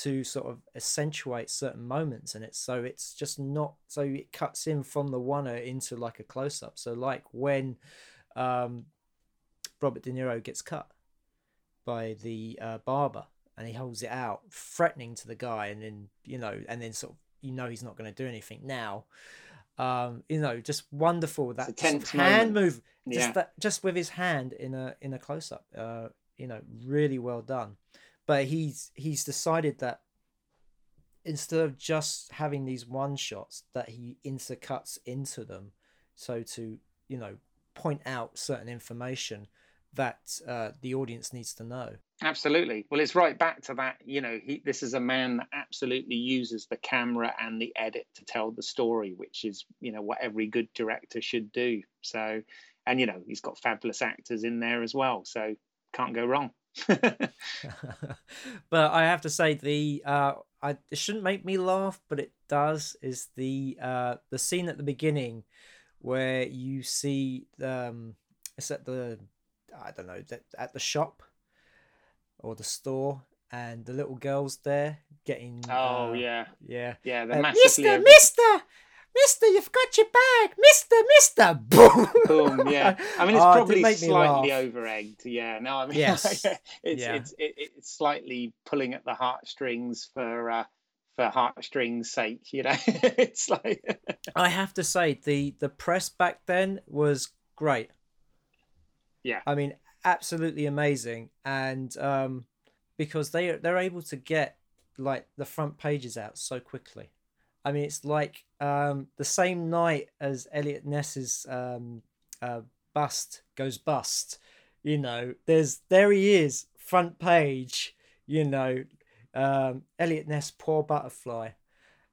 to sort of accentuate certain moments in it. So it's just not, so it cuts in from the one into like a close up. So, like when um, Robert De Niro gets cut by the uh, barber and he holds it out, threatening to the guy, and then you know, and then sort of you know he's not going to do anything now. Um, you know, just wonderful that hand move, yeah. just that, just with his hand in a in a close up. Uh, you know, really well done. But he's he's decided that instead of just having these one shots, that he intercuts into them, so to you know point out certain information that uh, the audience needs to know. Absolutely. Well, it's right back to that. You know, he, this is a man that absolutely uses the camera and the edit to tell the story, which is, you know, what every good director should do. So, and, you know, he's got fabulous actors in there as well. So, can't go wrong. but I have to say, the, uh, I, it shouldn't make me laugh, but it does, is the, uh, the scene at the beginning where you see, um, it's at the I don't know, at the shop or the store, and the little girl's there getting. Oh uh, yeah, yeah, yeah. Uh, Mister, Mister, Mister, you've got your bag, Mister, Mister. Boom, boom. Yeah, I mean it's oh, probably slightly over egged. Yeah, no, I mean yes. it's yeah. it's it, it's slightly pulling at the heartstrings for. Uh, for heartstrings sake you know it's like i have to say the the press back then was great yeah. I mean, absolutely amazing. And um, because they they're able to get like the front pages out so quickly. I mean, it's like um, the same night as Eliot Ness's um, uh, bust goes bust. You know, there's there he is, front page. You know, um, Eliot Ness, poor butterfly.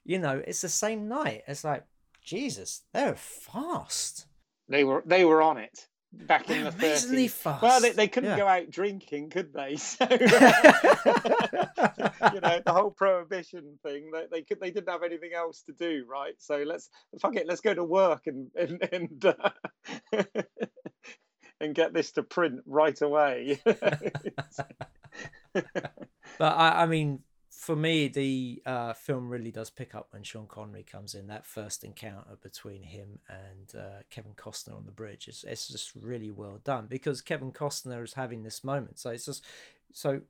You know, it's the same night. It's like Jesus, they're fast. They were they were on it back in the 30s. Fast. Well, they, they couldn't yeah. go out drinking, could they? So, you know, the whole prohibition thing, they, they could they didn't have anything else to do, right? So let's fuck it, let's go to work and and and, uh, and get this to print right away. but I, I mean, for me, the uh, film really does pick up when Sean Connery comes in. That first encounter between him and uh, Kevin Costner on the bridge is it's just really well done because Kevin Costner is having this moment. So it's just so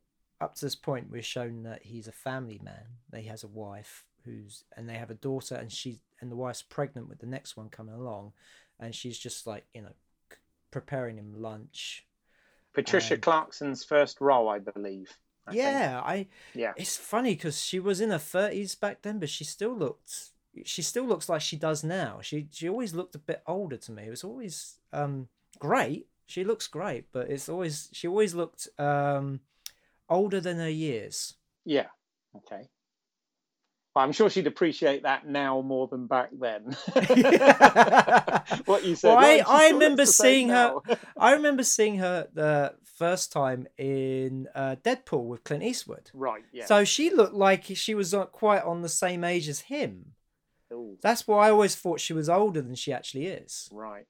up to this point we're shown that he's a family man. He has a wife who's and they have a daughter and she and the wife's pregnant with the next one coming along, and she's just like you know preparing him lunch. Patricia and... Clarkson's first role, I believe. I yeah, think. I. Yeah, it's funny because she was in her thirties back then, but she still looked. She still looks like she does now. She she always looked a bit older to me. It was always um great. She looks great, but it's always she always looked um older than her years. Yeah. Okay. I'm sure she'd appreciate that now more than back then. what you said. Well, I, I remember seeing her. I remember seeing her the first time in uh, Dead Pool with Clint Eastwood. Right. Yeah. So she looked like she was not quite on the same age as him. Ooh. That's why I always thought she was older than she actually is. Right.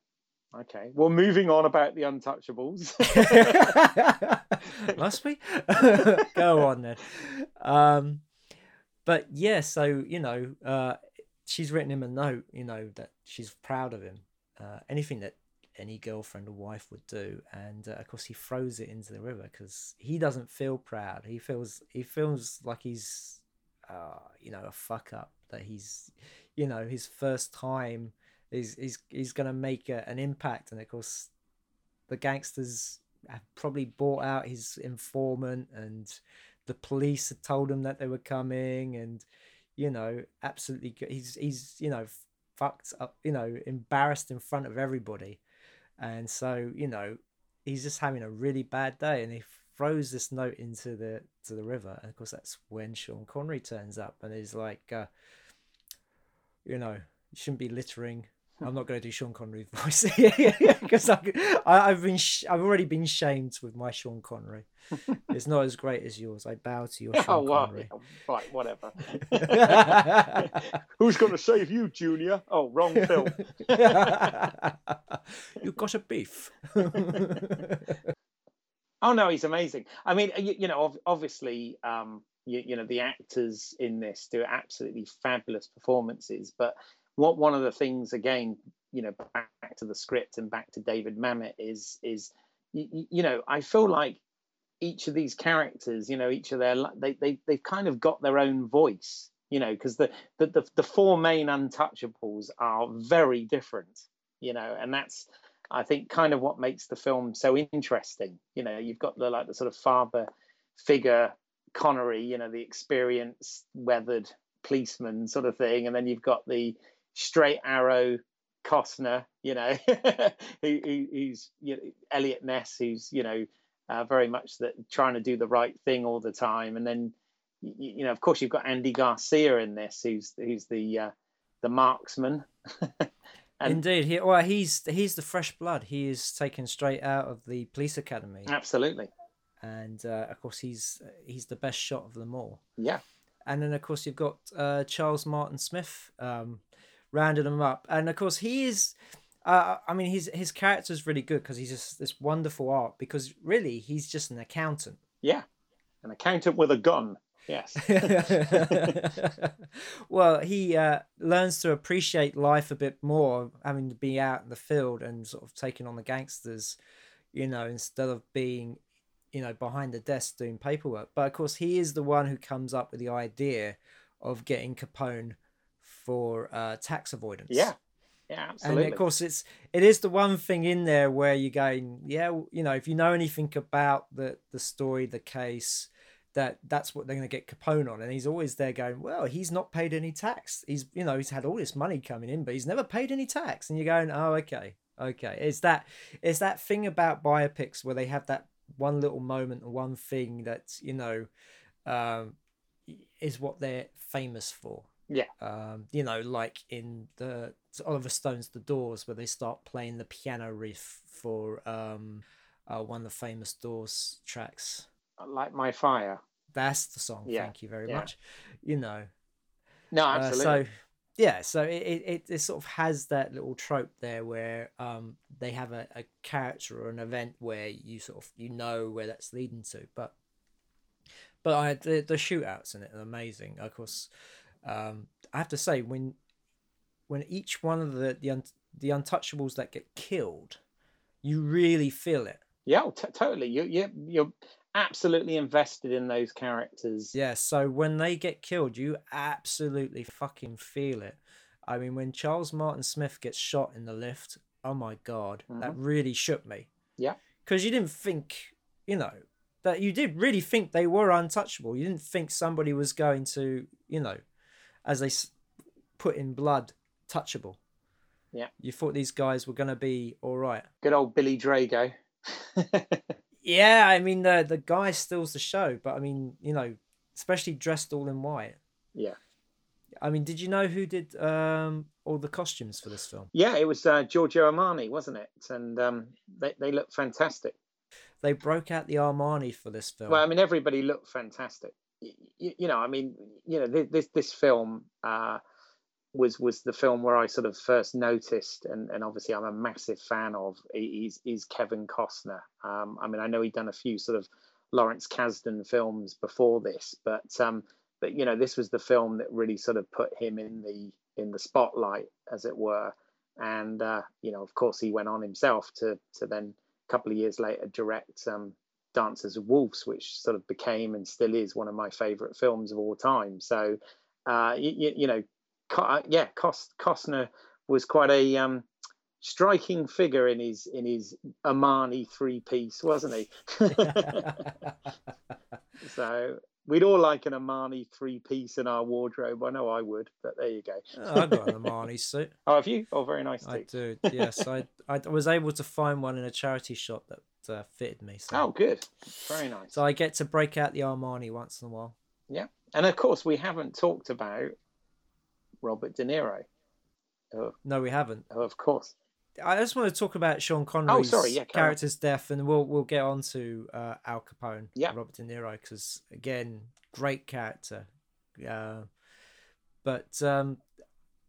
Okay. Well, moving on about the Untouchables. Must we? Go on then. Um, but yeah, so you know, uh, she's written him a note, you know, that she's proud of him. Uh, anything that any girlfriend or wife would do, and uh, of course he throws it into the river because he doesn't feel proud. He feels he feels like he's, uh, you know, a fuck up. That he's, you know, his first time. He's he's he's gonna make a, an impact, and of course, the gangsters have probably bought out his informant and the police had told him that they were coming, and you know, absolutely, he's he's you know fucked up, you know, embarrassed in front of everybody, and so you know, he's just having a really bad day, and he throws this note into the to the river, and of course that's when Sean Connery turns up and he's like, uh, you know, you shouldn't be littering. I'm not going to do Sean Connery voice because I've been sh- I've already been shamed with my Sean Connery. It's not as great as yours. I bow to your Sean oh, well, Connery. Yeah, right, whatever. Who's going to save you, Junior? Oh, wrong film. You've got a beef. Oh no, he's amazing. I mean, you, you know, obviously, um, you, you, know, the actors in this do absolutely fabulous performances. But what one of the things, again, you know, back to the script and back to David Mamet is is you, you know, I feel like each of these characters, you know, each of their they they they've kind of got their own voice, you know, because the, the the the four main untouchables are very different, you know, and that's I think kind of what makes the film so interesting. You know, you've got the like the sort of father figure Connery, you know, the experienced, weathered policeman sort of thing, and then you've got the straight arrow Costner, you know, who, who's you know, Eliot Ness, who's you know uh, very much that trying to do the right thing all the time, and then you, you, know, of course, you've got Andy Garcia in this, who's who's the uh, the marksman. And Indeed, he well, he's he's the fresh blood. He is taken straight out of the police academy. Absolutely. And uh, of course, he's he's the best shot of them all. Yeah. And then of course you've got uh, Charles Martin Smith um, rounding them up, and of course he is. Uh, I mean, his his character is really good because he's just this wonderful art. Because really, he's just an accountant. Yeah, an accountant with a gun. Yes. well, he uh, learns to appreciate life a bit more, having to be out in the field and sort of taking on the gangsters, you know, instead of being, you know, behind the desk doing paperwork. But of course, he is the one who comes up with the idea of getting Capone for uh, tax avoidance. Yeah. Yeah, absolutely. And of course, it's it is the one thing in there where you're going, yeah, you know, if you know anything about the the story, the case, that that's what they're going to get Capone on, and he's always there going, well, he's not paid any tax. He's you know he's had all this money coming in, but he's never paid any tax. And you're going, oh, okay, okay. It's that it's that thing about biopics where they have that one little moment, one thing that you know um, is what they're famous for. Yeah. Um, you know, like in the Oliver Stone's The Doors, where they start playing the piano riff for um, uh, one of the famous Doors tracks Light My Fire. That's the song. Yeah. Thank you very yeah. much. You know. No, absolutely. Uh, so yeah, so it, it, it sort of has that little trope there where um they have a, a character or an event where you sort of you know where that's leading to, but but I the the shootouts in it are amazing. Of course, um, I have to say when when each one of the the the untouchables that get killed, you really feel it. Yeah, t- totally. You you you're absolutely invested in those characters. Yeah, so when they get killed, you absolutely fucking feel it. I mean, when Charles Martin Smith gets shot in the lift, oh my god, mm-hmm. that really shook me. Yeah. Because you didn't think, you know, that you did really think they were untouchable. You didn't think somebody was going to, you know, as they put in blood, touchable. Yeah. You thought these guys were going to be all right. Good old Billy Drago. Yeah, I mean the the guy steals the show, but I mean you know, especially dressed all in white. Yeah. I mean, did you know who did um, all the costumes for this film? Yeah, it was uh, Giorgio Armani, wasn't it? And um, they they look fantastic. They broke out the Armani for this film. Well, I mean, everybody looked fantastic. You, you know, I mean, you know, this this film. Uh, was was the film where I sort of first noticed, and, and obviously I'm a massive fan of. Is is Kevin Costner. Um, I mean, I know he'd done a few sort of Lawrence Kasdan films before this, but um, but you know, this was the film that really sort of put him in the in the spotlight, as it were. And uh, you know, of course, he went on himself to to then a couple of years later direct um, Dances of Wolves, which sort of became and still is one of my favorite films of all time. So, uh, you, you know, uh, yeah, Cost, Costner was quite a um, striking figure in his in his Armani three piece, wasn't he? so we'd all like an Armani three piece in our wardrobe. I know I would, but there you go. oh, I've got an Armani suit. Oh, have you? Oh, very nice. Too. I do. Yes, I I was able to find one in a charity shop that uh, fitted me. So. Oh, good. Very nice. So I get to break out the Armani once in a while. Yeah, and of course we haven't talked about Robert De Niro. No, we haven't. Oh, of course. I just want to talk about Sean Connery's oh, sorry, yeah, character's death, and we'll we'll get on to uh, Al Capone, yeah. Robert De Niro, because again, great character. Uh, but um,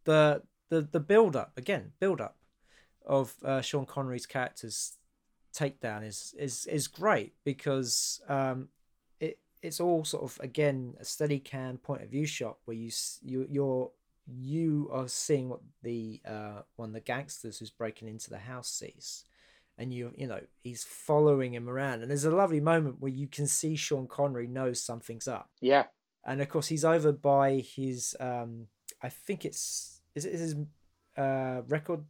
the the the build up again, build up of uh, Sean Connery's character's takedown is is is great because um, it it's all sort of again a steady cam point of view shot where you you you're you are seeing what the uh, one of the gangsters who's breaking into the house sees. And you you know he's following him around. And there's a lovely moment where you can see Sean Connery knows something's up. Yeah. And of course he's over by his um I think it's is it his uh record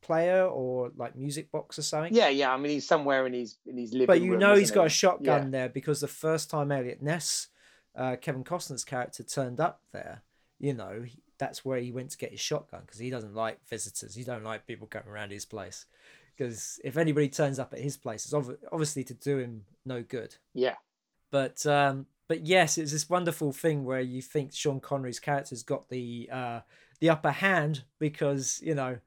player or like music box or something? Yeah yeah. I mean he's somewhere in his in his living but you room, know he's got a shotgun yeah. there because the first time eliot Ness uh, Kevin Costner's character turned up there you know that's where he went to get his shotgun because he doesn't like visitors. He don't like people coming around his place because if anybody turns up at his place, it's ov- obviously to do him no good. Yeah. But um, but yes, it's this wonderful thing where you think Sean Connery's character's got the uh, the upper hand because you know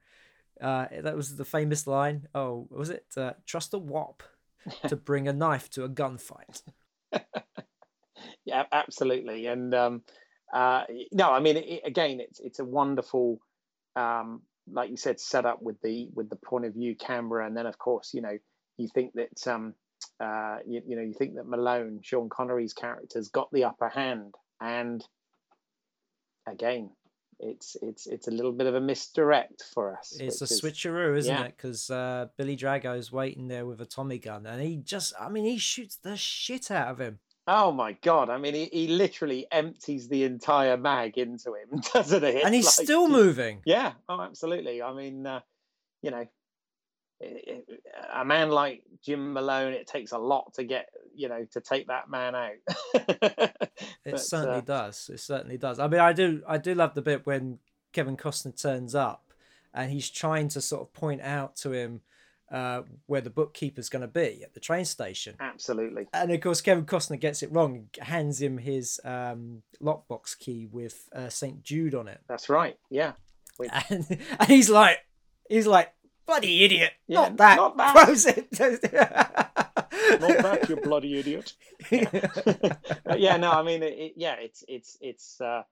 uh, that was the famous line. Oh, was it uh, trust a wop to bring a knife to a gunfight? yeah, absolutely, and. Um uh, no, I mean, it, again, it's it's a wonderful, um, like you said, setup with the with the point of view camera, and then of course, you know, you think that um, uh, you, you know, you think that Malone, Sean Connery's character's got the upper hand, and again, it's it's it's a little bit of a misdirect for us. It's a switcheroo, isn't yeah. it? Because uh, Billy Drago's waiting there with a Tommy gun, and he just, I mean, he shoots the shit out of him. Oh my god! I mean, he, he literally empties the entire mag into him, doesn't he? and he's like, still moving. Yeah. Oh, absolutely. I mean, uh, you know, it, it, a man like Jim Malone, it takes a lot to get you know to take that man out. it certainly uh, does. It certainly does. I mean, I do I do love the bit when Kevin Costner turns up and he's trying to sort of point out to him uh, where the bookkeeper's going to be at the train station. Absolutely. And of course, Kevin Costner gets it wrong, hands him his um, lockbox key with uh, St. Jude on it. That's right. Yeah. And, and, he's like, he's like, bloody idiot! Yeah, not that. Not that. Throws it. not that, you bloody idiot. Yeah, yeah no, I mean, it, it, yeah, it's it's it's. Uh,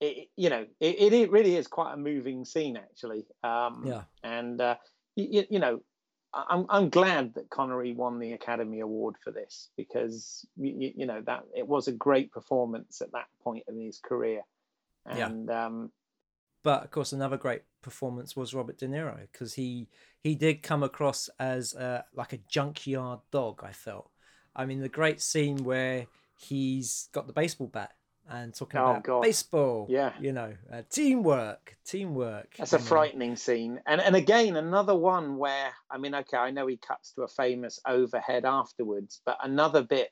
it, you know, it, it really is quite a moving scene, actually. Um, yeah. And uh, you, you know, I'm I'm glad that Connery won the Academy Award for this because you, you, know that it was a great performance at that point in his career, and yeah. um, but of course another great performance was Robert De Niro because he he did come across as uh, like a junkyard dog. I felt. I mean, the great scene where he's got the baseball bat and talking oh, about God. baseball. Yeah, you know, uh, teamwork, teamwork. That's a frightening scene, and and again another one where I mean, okay, I know he cuts to a famous overhead afterwards, but another bit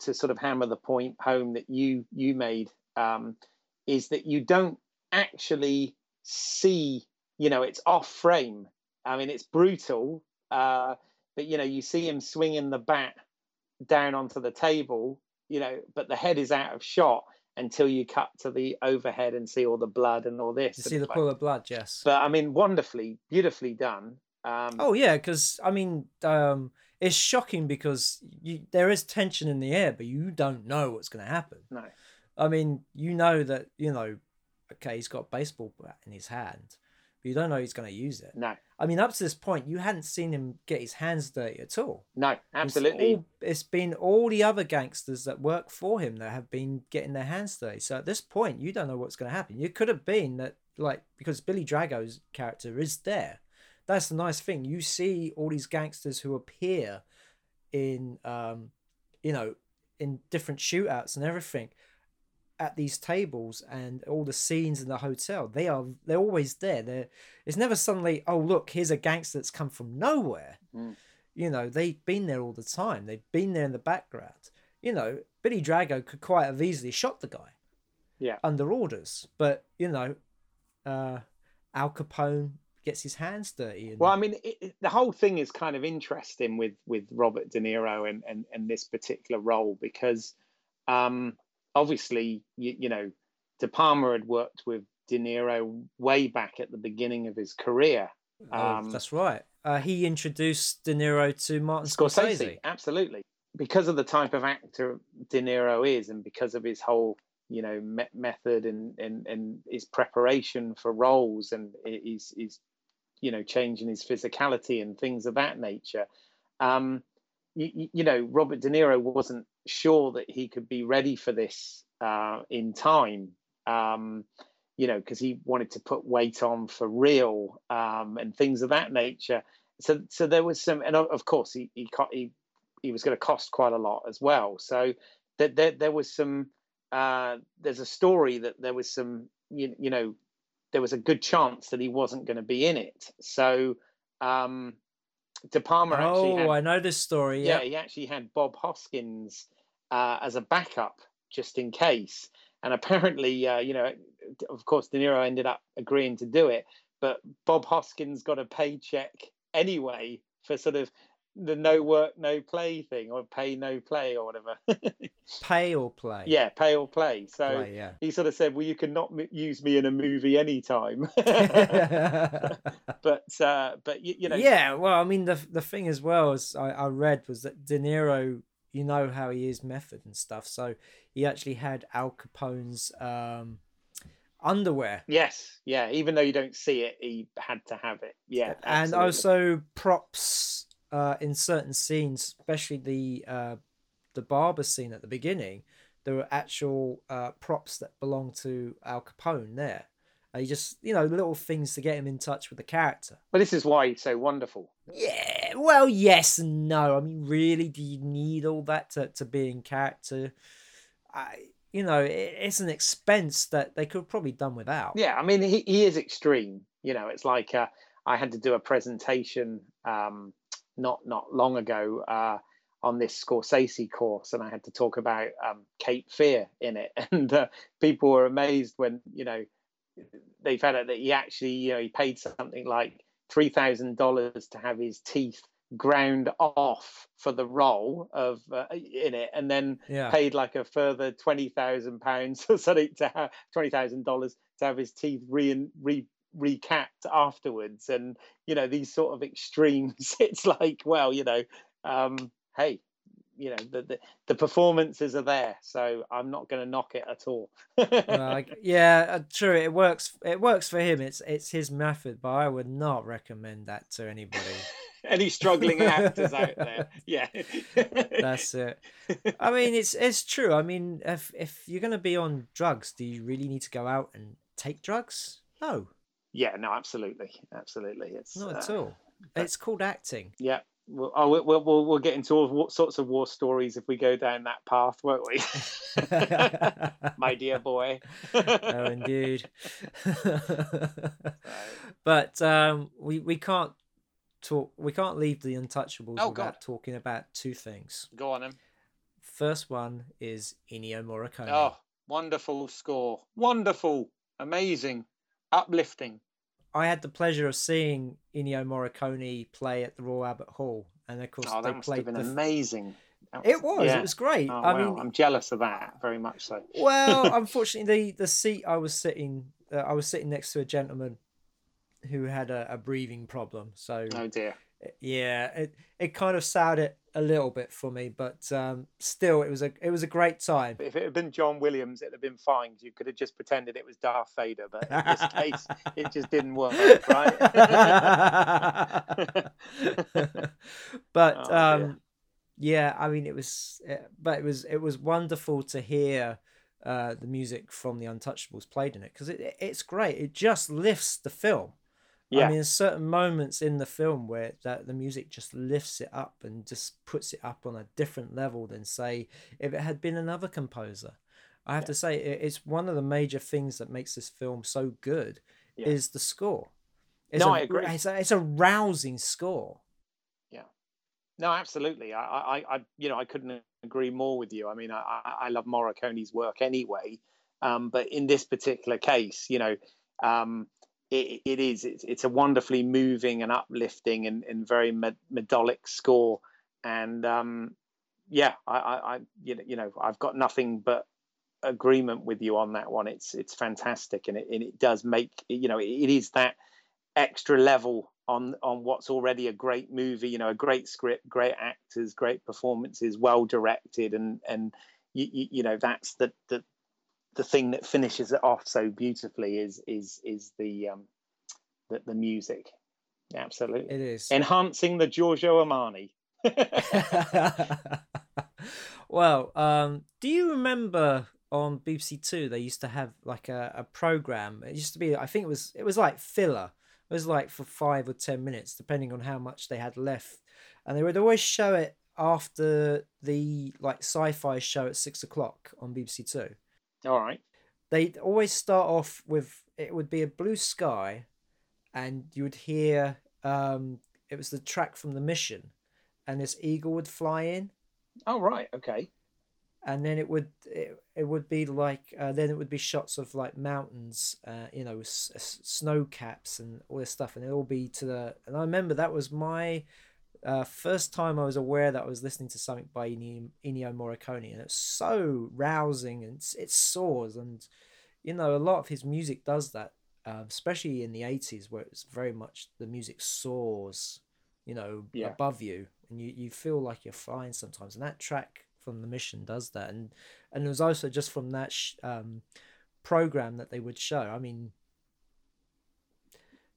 to sort of hammer the point home that you you made um, is that you don't actually see, you know, it's off frame. I mean, it's brutal, uh, but you know, you see him swinging the bat down onto the table, you know, but the head is out of shot until you cut to the overhead and see all the blood and all this. You see the pool of blood, yes. But I mean, wonderfully, beautifully done. Um, oh yeah, because I mean, um, it's shocking because you, there is tension in the air, but you don't know what's going to happen. No, I mean, you know that you know. Okay, he's got a baseball bat in his hand, but you don't know he's going to use it. No. I mean, up to this point, you hadn't seen him get his hands dirty at all. No, absolutely. It's, all, it's been all the other gangsters that work for him that have been getting their hands dirty. So at this point, you don't know what's going to happen. You could have been that, like, because Billy Drago's character is there. That's the nice thing. You see all these gangsters who appear in, um, you know, in different shootouts and everything at these tables and all the scenes in the hotel they are they're always there they're it's never suddenly oh look here's a gangster that's come from nowhere mm. you know they've been there all the time they've been there in the background you know Billy Drago could quite have easily shot the guy. Yeah. Under orders, but you know, uh, Al Capone gets his hands dirty. And... Well, I mean, it, it, the whole thing is kind of interesting with with Robert De Niro and and, and this particular role because, um, obviously, you, you know, De Palma had worked with De Niro way back at the beginning of his career. Oh, um, that's right. Uh, he introduced De Niro to Martin Scorsese. Scorsese. Absolutely, because of the type of actor De Niro is, and because of his whole you know me- method and, and and his preparation for roles and his his you know changing his physicality and things of that nature. Um, you, you know, Robert De Niro wasn't sure that he could be ready for this uh, in time. Um, you know, because he wanted to put weight on for real um, and things of that nature. So, so there was some, and of course, he he he, he was going to cost quite a lot as well. So, that there, there was some. Uh, there's a story that there was some, you, you know, there was a good chance that he wasn't going to be in it. So, um, De Palma oh, actually. Oh, I know this story. Yeah, yeah he actually had Bob Hoskins uh, as a backup just in case. And apparently, uh, you know, of course, De Niro ended up agreeing to do it, but Bob Hoskins got a paycheck anyway for sort of the no work no play thing or pay no play or whatever pay or play yeah pay or play so play, yeah. he sort of said well you can not m- use me in a movie anytime but uh but you, you, know yeah well i mean the the thing as well as I, I read was that de niro you know how he is method and stuff so he actually had al capone's um underwear. Yes, yeah. Even though you don't see it, he had to have it. Yeah, absolutely. and also props uh, in certain scenes, especially the uh, the barber scene at the beginning. There were actual uh, props that belong to Al Capone there. Uh, you just you know little things to get him in touch with the character. But this is why he's so wonderful. Yeah, well, yes and no. I mean, really, do you need all that to, to be in character? I you know, it's an expense that they could probably done without. Yeah, I mean, he, he is extreme. You know, it's like uh, I had to do a presentation um, not not long ago uh, on this Scorsese course, and I had to talk about um, Cape Fear in it, and uh, people were amazed when you know they found out that he actually you know he paid something like three thousand dollars to have his teeth ground off for the role of uh, in it, and then yeah. paid like a further twenty thousand pounds or something to have twenty thousand dollars to have his teeth re re recapped afterwards. And you know these sort of extremes. It's like, well, you know, um, hey, you know the, the, the performances are there so i'm not going to knock it at all yeah uh, true it works it works for him it's it's his method but i would not recommend that to anybody any struggling actors out there. Yeah, that's it. I mean, it's it's true. I mean, if if you're going to be on drugs, do you really need to go out and take drugs? No. Yeah, no, absolutely, absolutely. It's not at uh, all. It's called acting. Yeah. We'll, oh, we'll, we'll, we'll get into all sorts of war stories if we go down that path, won't we? My dear boy. oh, indeed. but um, we we can't talk. We can't leave the Untouchables oh, without God. talking about two things. Go on, then. First one is Ennio Morricone. Oh, wonderful score! Wonderful, amazing, uplifting. I had the pleasure of seeing Ennio Morricone play at the Royal Albert Hall, and of course oh, they played. The... amazing. Was, it was. Yeah. It was great. Oh, I mean, I'm jealous of that very much. So. well, unfortunately, the the seat I was sitting, uh, I was sitting next to a gentleman who had a, a breathing problem. So oh dear. Yeah, it it kind of soured it a little bit for me, but um, still, it was a it was a great time. If it had been John Williams, it'd have been fine. You could have just pretended it was Darth Vader, but in this case, it just didn't work, right? but oh, um, yeah, I mean, it was, eh, but it was it was wonderful to hear. Uh, the music from the Untouchables played in it because it, it's great. It just lifts the film. Yeah. I mean, there's certain moments in the film where that the music just lifts it up and just puts it up on a different level than say if it had been another composer. I have yeah. to say it's one of the major things that makes this film so good yeah. is the score. It's no, a, I agree. It's a, it's a rousing score. Yeah. No, absolutely. I, I, I, you know, I couldn't agree more with you. I mean, I, I love Morricone's work anyway, um, but in this particular case, you know, um, it, it is it's, it's, a wonderfully moving and uplifting and, and very med- medolic score, and um, yeah, I, I, I, you know, I've got nothing but agreement with you on that one. It's it's fantastic, and it and it does make you know it is that extra level on on what's already a great movie. You know, a great script, great actors, great performances, well directed, and and you, you, you know that's the the the thing that finishes it off so beautifully is is is the um the, the music. Absolutely, it is enhancing the Giorgio Armani. well, um, do you remember on BBC Two they used to have like a, a program? It used to be, I think it was it was like filler. It was like for five or ten minutes, depending on how much they had left, and they would always show it after the like sci-fi show at six o'clock on BBC Two. All right. They'd always start off with it would be a blue sky, and you would hear um, it was the track from the mission, and this eagle would fly in. Oh right, okay. And then it would it, it would be like uh, then it would be shots of like mountains, uh, you know, s- s- snow caps and all this stuff, and it all be to the. And I remember that was my uh, first time I was aware that I was listening to something by Ennio, Morricone, and it's so rousing and it soars, and you know a lot of his music does that, uh, especially in the eighties where it's very much the music soars, you know, yeah. above you, and you, you feel like you're flying sometimes. And that track from the mission does that, and and it was also just from that sh- um, program that they would show. I mean,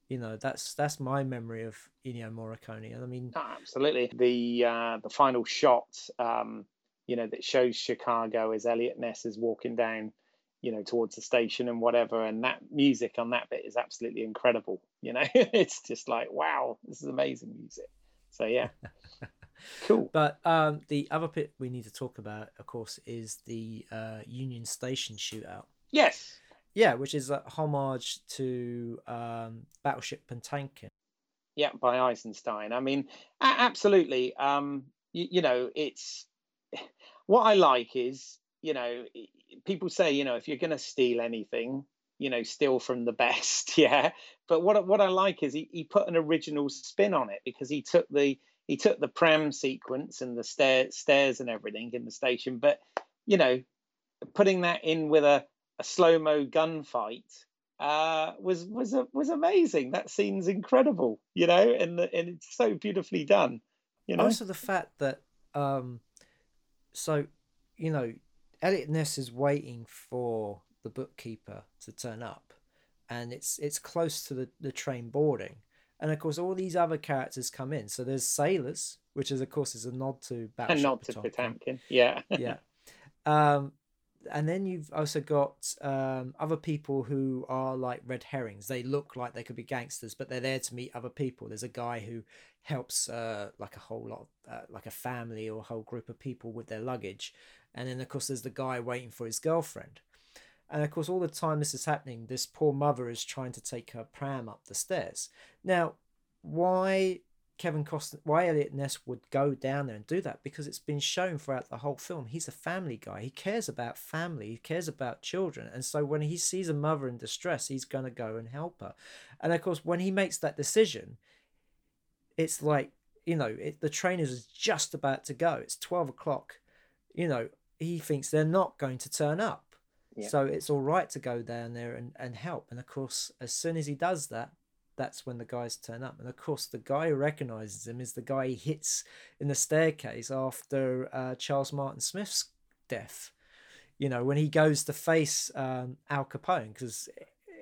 you know, that's that's my memory of Ennio Morricone, and I mean, oh, absolutely the uh, the final shot, um, you know, that shows Chicago as Eliot Ness is walking down you know towards the station and whatever and that music on that bit is absolutely incredible you know it's just like wow this is amazing music so yeah, cool. But um, the other bit we need to talk about, of course, is the uh, Union Station shootout. Yes. Yeah, which is a homage to um, Battleship Potemkin. Yeah, by Eisenstein. I mean, absolutely. Um, you, you know, it's what I like is, you know, people say, you know, if you're going to steal anything, you know, steal from the best, yeah. But what what I like is he, he put an original spin on it because he took the he took the pram sequence and the stair, stairs and everything in the station, but you know, putting that in with a, a slow mo gunfight uh, was was was amazing. That scene's incredible, you know, and the, and it's so beautifully done. You know, also the fact that um, so you know, Eliot Ness is waiting for the bookkeeper to turn up, and it's it's close to the, the train boarding, and of course all these other characters come in. So there's sailors, which is of course is a nod to Battleship a nod to Potemkin. Yeah, yeah. Um, and then you've also got um, other people who are like red herrings. They look like they could be gangsters, but they're there to meet other people. There's a guy who helps uh, like a whole lot, of, uh, like a family or a whole group of people with their luggage. And then, of course, there's the guy waiting for his girlfriend. And of course, all the time this is happening, this poor mother is trying to take her pram up the stairs. Now, why Kevin Costner, why Eliot Ness would go down there and do that? Because it's been shown throughout the whole film. He's a family guy. He cares about family. He cares about children. And so when he sees a mother in distress, he's going to go and help her. And of course, when he makes that decision, it's like, you know, it, the train is just about to go. It's 12 o'clock. You know, he thinks they're not going to turn up so it's all right to go down there and, and help. And of course, as soon as he does that, that's when the guys turn up. And of course, the guy who recognizes him is the guy he hits in the staircase after uh, Charles Martin Smith's death. You know, when he goes to face um, Al Capone, because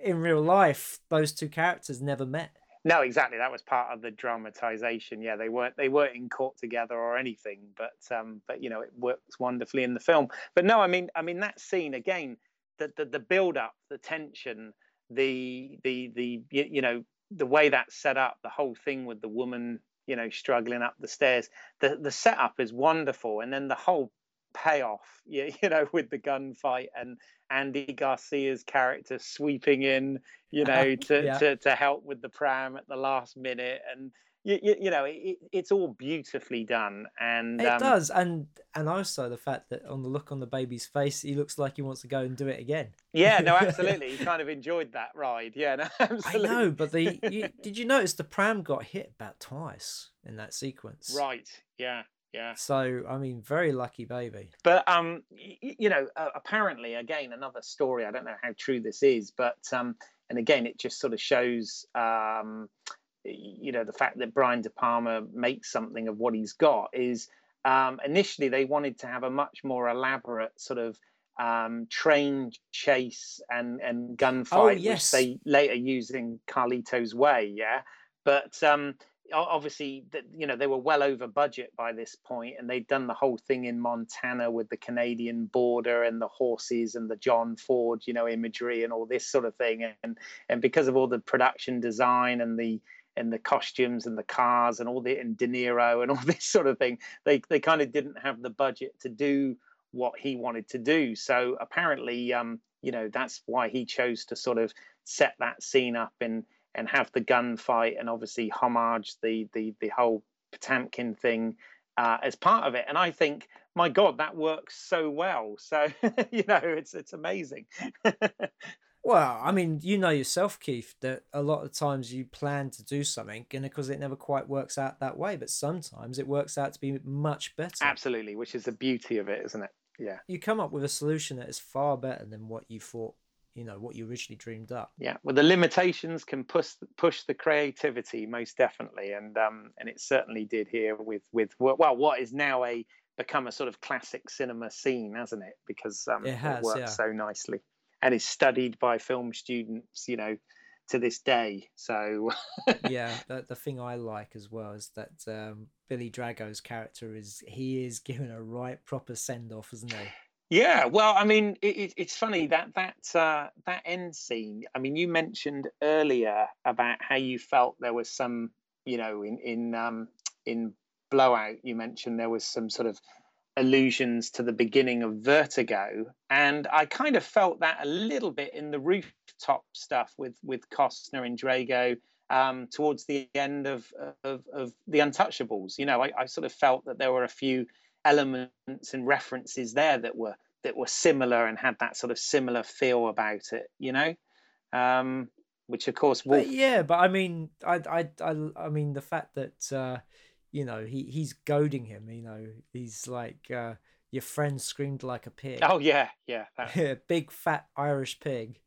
in real life, those two characters never met. No, exactly. That was part of the dramatization. Yeah, they weren't they weren't in court together or anything, but um, but you know it works wonderfully in the film. But no, I mean I mean that scene again, the the, the build up, the tension, the the the you know the way that's set up, the whole thing with the woman you know struggling up the stairs, the the setup is wonderful, and then the whole payoff, you, you know, with the gunfight and Andy Garcia's character sweeping in, you know, to, yeah. to, to help with the pram at the last minute. And, you, you, you know, it, it's all beautifully done, and it um, does, and and also the fact that on the look on the baby's face, he looks like he wants to go and do it again. Yeah, no, absolutely. he kind of enjoyed that ride. Yeah, no, absolutely. I know, but the you, did you notice the pram got hit about twice in that sequence? Right. Yeah. Yeah. So I mean, very lucky baby. But um, you know, uh, apparently, again, another story. I don't know how true this is, but um, and again, it just sort of shows um, you know, the fact that Brian De Palma makes something of what he's got is um, initially they wanted to have a much more elaborate sort of um, train chase and and gunfight, oh, yes. which they later use in Carlito's Way. Yeah, but um, obviously, you know, they were well over budget by this point, and they'd done the whole thing in Montana with the Canadian border and the horses and the John Ford, you know, imagery and all this sort of thing, and and because of all the production design and the and the costumes and the cars and all the and De Niro and all this sort of thing, they they kind of didn't have the budget to do what he wanted to do. So apparently, um, you know, that's why he chose to sort of set that scene up and and have the gunfight and obviously homage the the the whole Potemkin thing uh, as part of it. And I think, my God, that works so well. So you know, it's it's amazing. well, I mean, you know yourself, Keith, that a lot of times you plan to do something, and because it never quite works out that way, but sometimes it works out to be much better. Absolutely, which is the beauty of it, isn't it? Yeah. You come up with a solution that is far better than what you thought you know what you originally dreamed up yeah well the limitations can push push the creativity most definitely and um and it certainly did here with with well what is now a become a sort of classic cinema scene hasn't it because um it, has, it works yeah. so nicely and is studied by film students you know to this day so yeah the, the thing i like as well is that um billy drago's character is he is given a right proper send off isn't he yeah, well, I mean, it, it's funny that that uh, that end scene. I mean, you mentioned earlier about how you felt there was some, you know, in in um, in Blowout, you mentioned there was some sort of allusions to the beginning of Vertigo, and I kind of felt that a little bit in the rooftop stuff with with Costner and Drago um, towards the end of, of of the Untouchables. You know, I, I sort of felt that there were a few elements and references there that were that were similar and had that sort of similar feel about it, you know. Um, which of course, Wolf... but yeah, but I mean, I, I, I, I mean, the fact that uh, you know he he's goading him, you know, he's like uh, your friend screamed like a pig. Oh yeah, yeah, big fat Irish pig,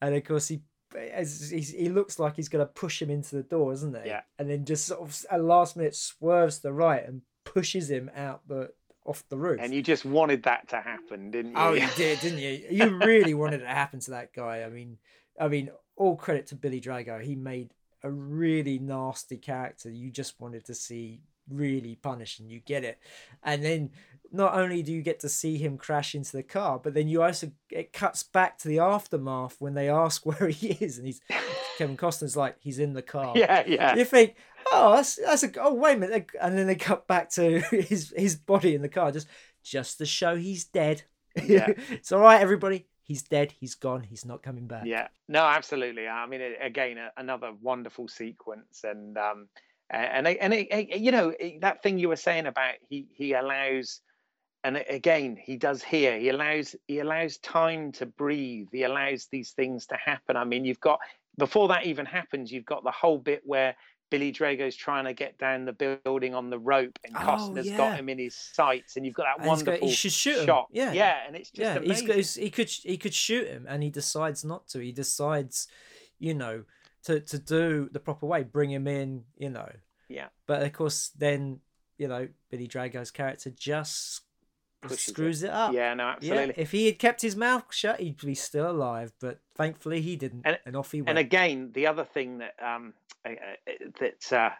and of course he as he looks like he's going to push him into the door, isn't he? Yeah. And then just sort of at last minute swerves to the right and pushes him out the off the roof. And you just wanted that to happen, didn't you? Oh, you did, didn't you? You really wanted it to happen to that guy. I mean, I mean, all credit to Billy Drago. He made a really nasty character. You just wanted to see really punished, and you get it. And then not only do you get to see him crash into the car, but then you also it cuts back to the aftermath when they ask where he is, and he's Kevin Costner's like he's in the car. Yeah, yeah. You think, oh, that's that's a oh wait a minute, and then they cut back to his his body in the car just just to show he's dead. Yeah, it's all right, everybody. He's dead. He's gone. He's not coming back. Yeah, no, absolutely. I mean, again, another wonderful sequence, and um, and and, and you know that thing you were saying about he he allows and again he does here he allows he allows time to breathe he allows these things to happen i mean you've got before that even happens you've got the whole bit where Billy Drago's trying to get down the building on the rope, and oh, Costner's yeah. got him in his sights, and you've got that and wonderful got, should shoot shot. Him. Yeah, yeah, and it's just yeah. Amazing. Got, he could he could shoot him, and he decides not to. He decides, you know, to to do the proper way, bring him in, you know. Yeah. But of course, then you know Billy Drago's character just screws it. it. up. Yeah, no, absolutely. Yeah, if he had kept his mouth shut, he'd be still alive. But thankfully, he didn't, and, and off he went. And again, the other thing that um, uh, that uh,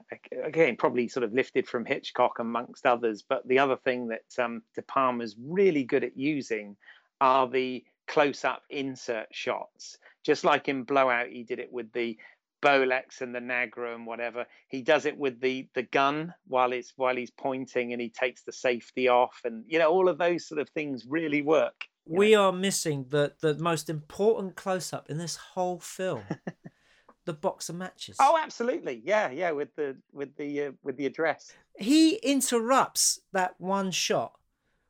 again probably sort of lifted from Hitchcock amongst others, but the other thing that um, De Palma's really good at using are the close-up insert shots. Just like in Blowout, he did it with the Bolex and the Nagra and whatever. He does it with the the gun while it's while he's pointing and he takes the safety off and you know all of those sort of things really work. We know? are missing the the most important close up in this whole film. the box of matches. Oh, absolutely. Yeah, yeah. With the with the uh, with the address. He interrupts that one shot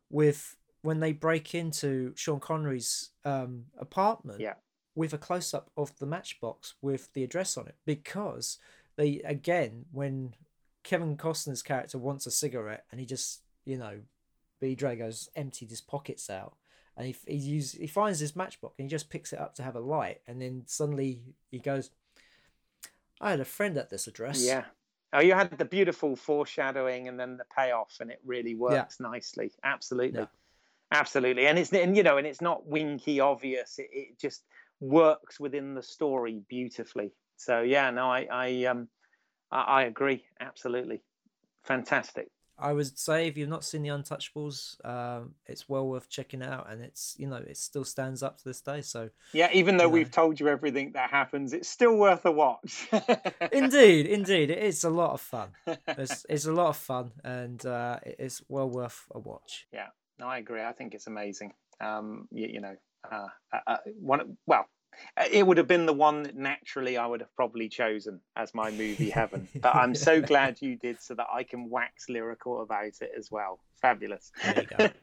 with when they break into Sean Connery's um, apartment. Yeah. With a close up of the matchbox with the address on it because they again when Kevin Costner's character wants a cigarette and he just you know B Drago's emptied his pockets out and he he use, he finds his matchbox and he just picks it up to have a light and then suddenly he goes I had a friend at this address. Yeah. Oh, you had the beautiful foreshadowing and then the payoff, and it really works yeah. nicely. Absolutely, yeah. absolutely. And it's and you know, and it's not winky obvious. It, it just works within the story beautifully. So yeah, no, I I um I, I agree absolutely. Fantastic. I would say if you've not seen the Untouchables, um, it's well worth checking out, and it's you know it still stands up to this day. So yeah, even though we've know. told you everything that happens, it's still worth a watch. indeed, indeed, it's a lot of fun. It's, it's a lot of fun, and uh, it's well worth a watch. Yeah, no, I agree. I think it's amazing. Um, you, you know, uh, uh, one well, it would have been the one that naturally I would have probably chosen as my movie heaven. But I'm so glad you did so that I can wax lyrical about it as well. Fabulous.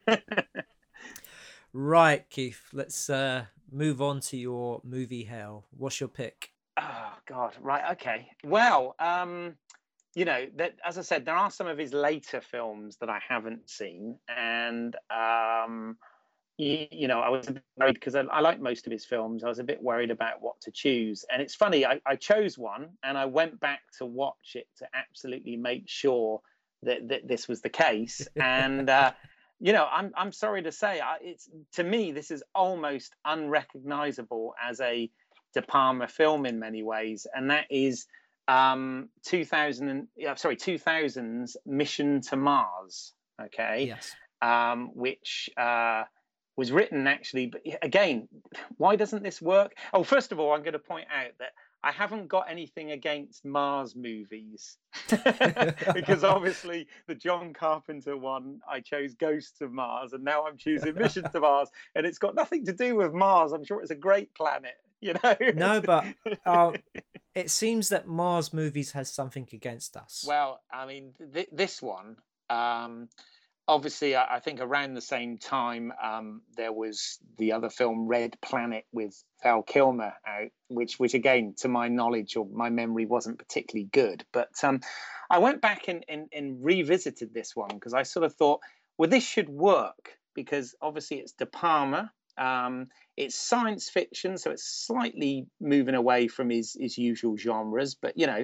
right, Keith, let's uh, move on to your movie hell. What's your pick? Oh God, right, okay. Well, um, you know, that as I said, there are some of his later films that I haven't seen, and um, you, you know, I was a bit worried because I, I like most of his films. I was a bit worried about what to choose. And it's funny, I, I chose one and I went back to watch it to absolutely make sure that, that this was the case. And, uh, you know, I'm, I'm sorry to say, I, it's to me, this is almost unrecognizable as a De Palma film in many ways. And that is um 2000 yeah, sorry 2000's mission to mars okay yes um which uh was written actually but again why doesn't this work? Oh first of all i'm going to point out that i haven't got anything against mars movies. Because obviously the john carpenter one i chose ghosts of mars and now i'm choosing mission to mars and it's got nothing to do with mars. I'm sure it's a great planet you know? No but uh, it seems that mars movies has something against us. Well i mean th- this one um, obviously, I, think around the same time um, there was the other film Red Planet with Val Kilmer out, which, which again, to my knowledge or my memory, wasn't particularly good. But um, I went back and, and, and revisited this one because I sort of thought, well, this should work because obviously it's De Palma. Um, it's science fiction, so it's slightly moving away from his, his usual genres, but you know,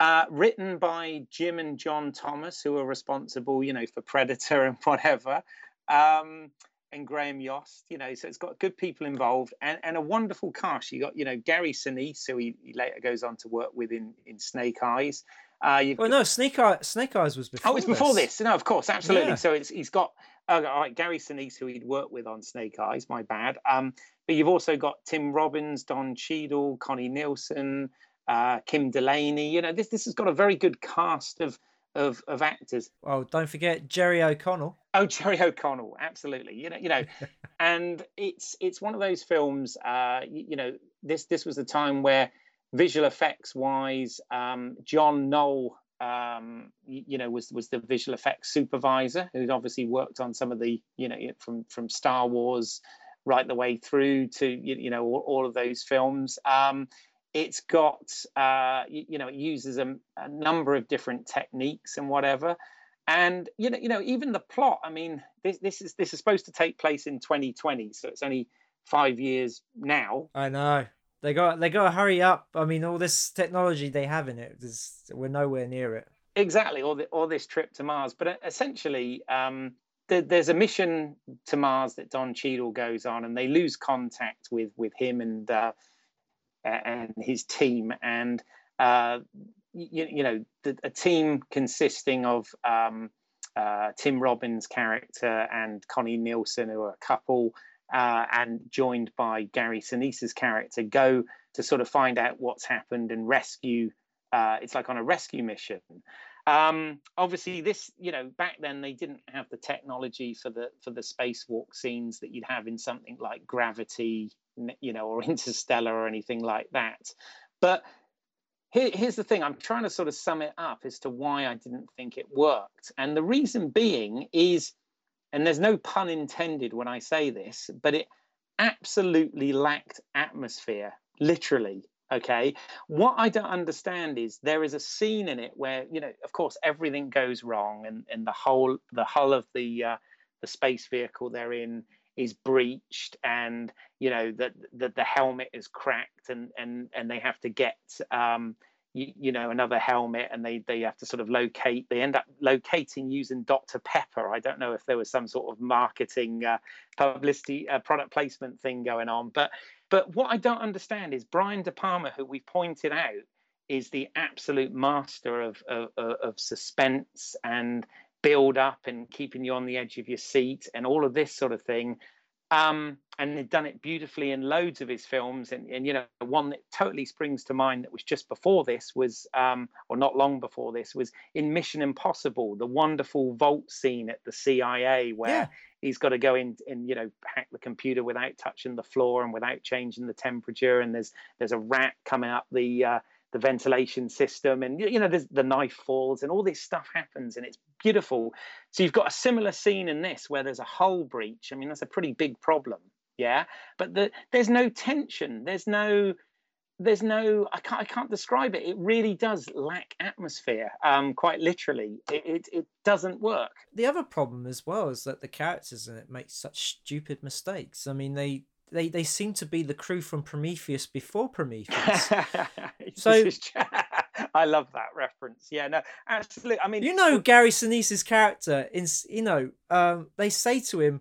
uh, written by Jim and John Thomas, who are responsible, you know, for Predator and whatever, um, and Graham Yost. You know, so it's got good people involved and, and a wonderful cast. You got, you know, Gary Sinise, who he, he later goes on to work with in, in Snake Eyes. Uh, well, no, Snake, Eye, Snake Eyes was before. Oh, it's before this. No, of course, absolutely. Yeah. So it's he's got uh, all right, Gary Sinise, who he'd worked with on Snake Eyes. My bad. Um, but you've also got Tim Robbins, Don Cheadle, Connie Nielsen, uh, Kim Delaney. You know, this this has got a very good cast of of, of actors. Well, don't forget Jerry O'Connell. Oh, Jerry O'Connell, absolutely. You know, you know, and it's it's one of those films. Uh, you, you, know, this this was the time where visual effects wise, um, John Knoll. Um, you, you know, was was the visual effects supervisor who'd obviously worked on some of the, you know, from from Star Wars right the way through to you, you know all, all, of those films. Um, it's got uh, you, you, know it uses a, a, number of different techniques and whatever. And you know you know even the plot i mean this this is this is supposed to take place in 2020 so it's only five years now. I know. They got they got to hurry up. I mean all this technology they have in it is we're nowhere near it. Exactly or, the, or this trip to mars. But uh, essentially um, there's a mission to mars that don Cheadle goes on and they lose contact with with him and uh, and his team, and uh, you, you, know the, a team consisting of um, uh, Tim Robbins' character and Connie Nielsen, who are a couple, uh, and joined by Gary Sinise's character, go to sort of find out what's happened and rescue. Uh, it's like on a rescue mission. Um, obviously, this you know back then they didn't have the technology for the for the spacewalk scenes that you'd have in something like Gravity, you know, or Interstellar or anything like that. But here, here's the thing. I'm trying to sort of sum it up as to why I didn't think it worked, and the reason being is, and there's no pun intended when I say this, but it absolutely lacked atmosphere, literally. Okay. What I don't understand is there is a scene in it where, you know, of course, everything goes wrong, and, and the whole the hull of the uh, the space vehicle they're in is breached and you know that the, the helmet is cracked and and and they have to get um, you, you, know another helmet and they they have to sort of locate they end up locating using dr pepper i don't know if there was some sort of marketing uh, publicity uh, product placement thing going on but but what i don't understand is brian de palma who we pointed out is the absolute master of, of, of suspense and build up and keeping you on the edge of your seat and all of this sort of thing. Um, and they've done it beautifully in loads of his films. And, and, you know, one that totally springs to mind that was just before this was, um, or not long before this, was in Mission Impossible, the wonderful vault scene at the CIA where yeah. he's got to go in and, you know, hack the computer without touching the floor and without changing the temperature. And there's there's a rat coming up the uh, the ventilation system and you know there's the knife falls and all this stuff happens and it's beautiful. So you've got a similar scene in this where there's a hull breach. I mean that's a pretty big problem yeah? But the, there's no tension. There's no there's no I can't, I can't describe it. It really does lack atmosphere um quite literally. It, it, it doesn't work. The other problem as well is that the characters in it make such stupid mistakes. I mean they they they seem to be the crew from Prometheus before Prometheus. so I love that reference. Yeah, no, absolutely. I mean, you know, Gary Sinise's character in you know, um, they say to him,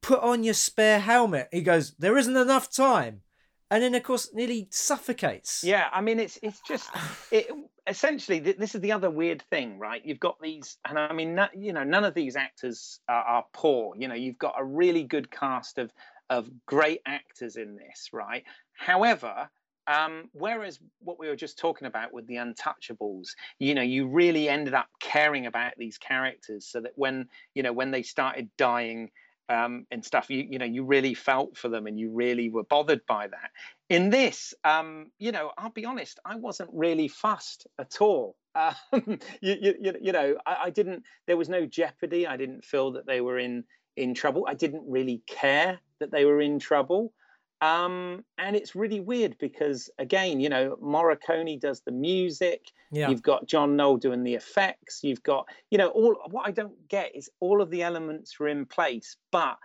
"Put on your spare helmet." He goes, "There isn't enough time," and then of course nearly suffocates. Yeah, I mean, it's it's just it. Essentially, this is the other weird thing, right? You've got these, and I mean, you know, none of these actors are, are poor. You know, you've got a really good cast of of great actors in this, right? However, um, whereas what we were just talking about with the Untouchables, you know, you really ended up caring about these characters, so that when you know when they started dying um, and stuff, you you know, you really felt for them and you really were bothered by that. In this, um, you know, I'll be honest, I wasn't really fussed at all. Um, you, you, you know, I, I didn't. There was no jeopardy. I didn't feel that they were in in trouble. I didn't really care that they were in trouble. Um, and it's really weird because, again, you know, Morricone does the music. Yeah. You've got John Knoll doing the effects. You've got, you know, all what I don't get is all of the elements are in place, but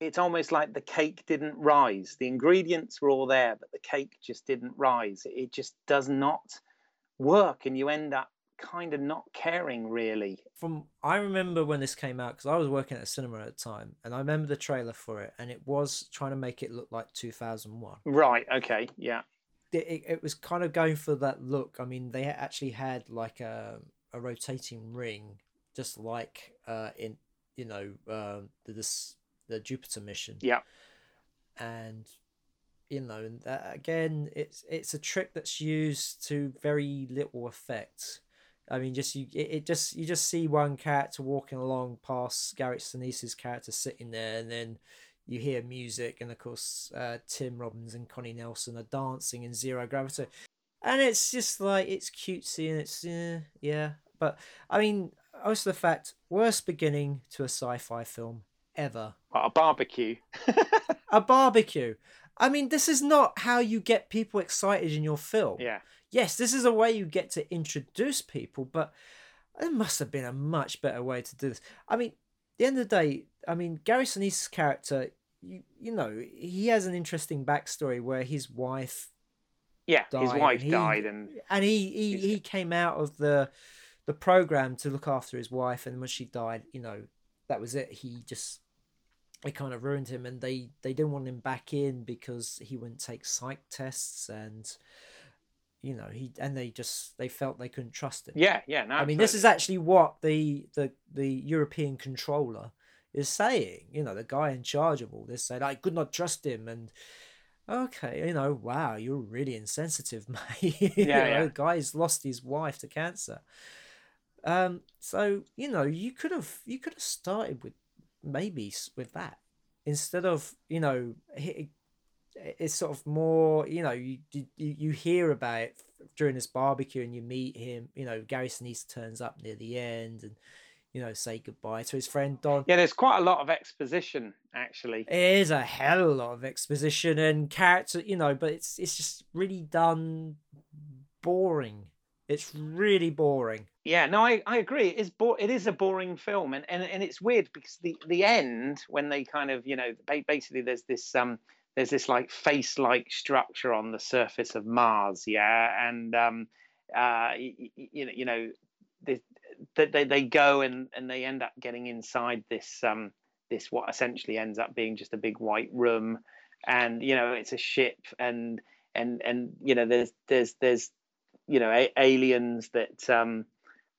it's almost like the cake didn't rise. The ingredients were all there, but the cake just didn't rise. It just does not work. And you end up kind of not caring really. From I remember when this came out because I was working at a cinema at the time, and I remember the trailer for it, and it was trying to make it look like 2001. Right. Okay. Yeah. It, it, was kind of going for that look. I mean, they actually had like a a rotating ring, just like uh, in you know uh, the this the Jupiter mission. Yeah. And you know, and that, again, it's it's a trick that's used to very little effect. I mean, just you, it, it, just you just see one character walking along past Gary Sinise's character sitting there, and then you hear music, and of course, uh, Tim Robbins and Connie Nielsen are dancing in Zero Gravity, and it's just like it's cutesy and it's uh, yeah, but I mean, also the fact worst beginning to a sci-fi film ever. a barbecue. a barbecue. I mean, this is not how you get people excited in your film. Yeah yes, this is a way you get to introduce people, but there must have been a much better way to do this. I mean, the end of the day, I mean, Gary Sinise's character, you, you know, he has an interesting backstory where his wife. Yeah, his wife and he, died, and and he he, he came out of the the program to look after his wife, and when she died, you know, that was it. He just it kind of ruined him, and they they didn't want him back in because he wouldn't take psych tests and you know he and they just they felt they couldn't trust him. Yeah yeah no, i mean this is actually what the the the european controller is saying you know the guy in charge of all this said i could not trust him and okay you know wow you're really insensitive mate. Yeah, you know, yeah. the guy's lost his wife to cancer. Um so you know you could have you could have started with maybe with that instead of you know it's sort of more you know you you, you hear about it during this barbecue and you meet him. You know, Gary Sinise turns up near the end and you know say goodbye to his friend Don. Yeah, there's quite a lot of exposition actually. It is a hell of a lot of exposition and character, you know, but it's it's just really done boring. It's really boring. Yeah, no, I, I agree. It is bo- it is a boring film, and, and and it's weird because the the end when they kind of you know basically there's this um there's this like face like structure on the surface of Mars, yeah, and um uh you, you know you know they, they they go and and they end up getting inside this um this what essentially ends up being just a big white room, and you know it's a ship and and and you know there's there's there's you know a- aliens that um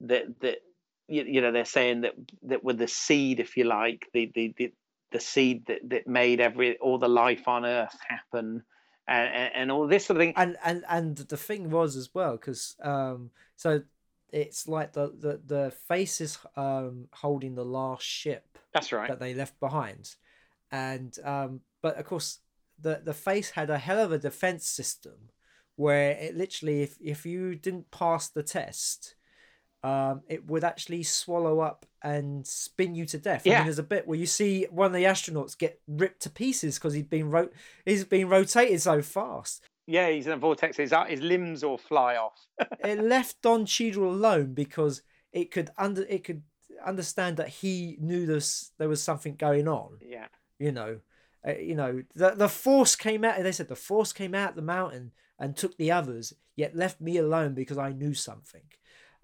that that you, you know they're saying that that were the seed if you like the the the, the seed that, that made every all the life on earth happen and, and, and all this sort of thing. And and and the thing was as well because um so it's like the the the face is um holding the last ship that's right. that they left behind. And um but of course the the face had a hell of a defense system where it literally if if you didn't pass the test um, it would actually swallow up and spin you to death. Yeah. I mean, there's a bit where you see one of the astronauts get ripped to pieces because he's been ro- he's been rotated so fast. Yeah, he's in a vortex. His his limbs all fly off. it left Don Cheadle alone because it could under it could understand that he knew this there was something going on. Yeah, you know, uh, you know the the force came out. They said the force came out the mountain and took the others, yet left me alone because I knew something.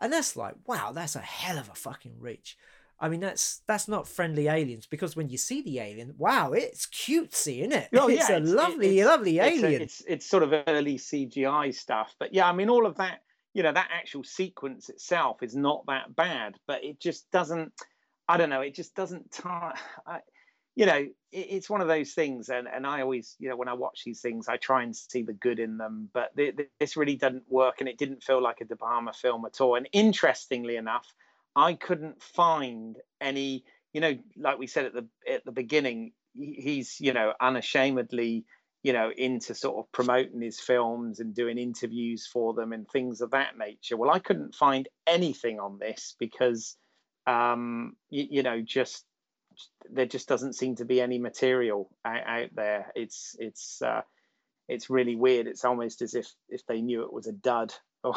And that's like, wow, that's a hell of a fucking reach. I mean, that's that's not friendly aliens because when you see the alien, wow, it's cutesy, isn't it? Oh, it's yeah, a it's, lovely, it's, lovely it's alien. A, it's it's sort of early CGI stuff, but yeah, I mean, all of that, you know, that actual sequence itself is not that bad, but it just doesn't. I don't know. It just doesn't. Tar- you know, it, it's one of those things, and and I always, you know, when I watch these things, I try and see the good in them. But the, the, this really didn't work, and it didn't feel like a De Palma film at all. And interestingly enough, I couldn't find any, you know, like we said at the at the beginning, he's you know unashamedly you know into sort of promoting his films and doing interviews for them and things of that nature well i couldn't find anything on this because um you, you know just there just doesn't seem to be any material out, out there. It's it's uh, it's really weird. It's almost as if if they knew it was a dud or,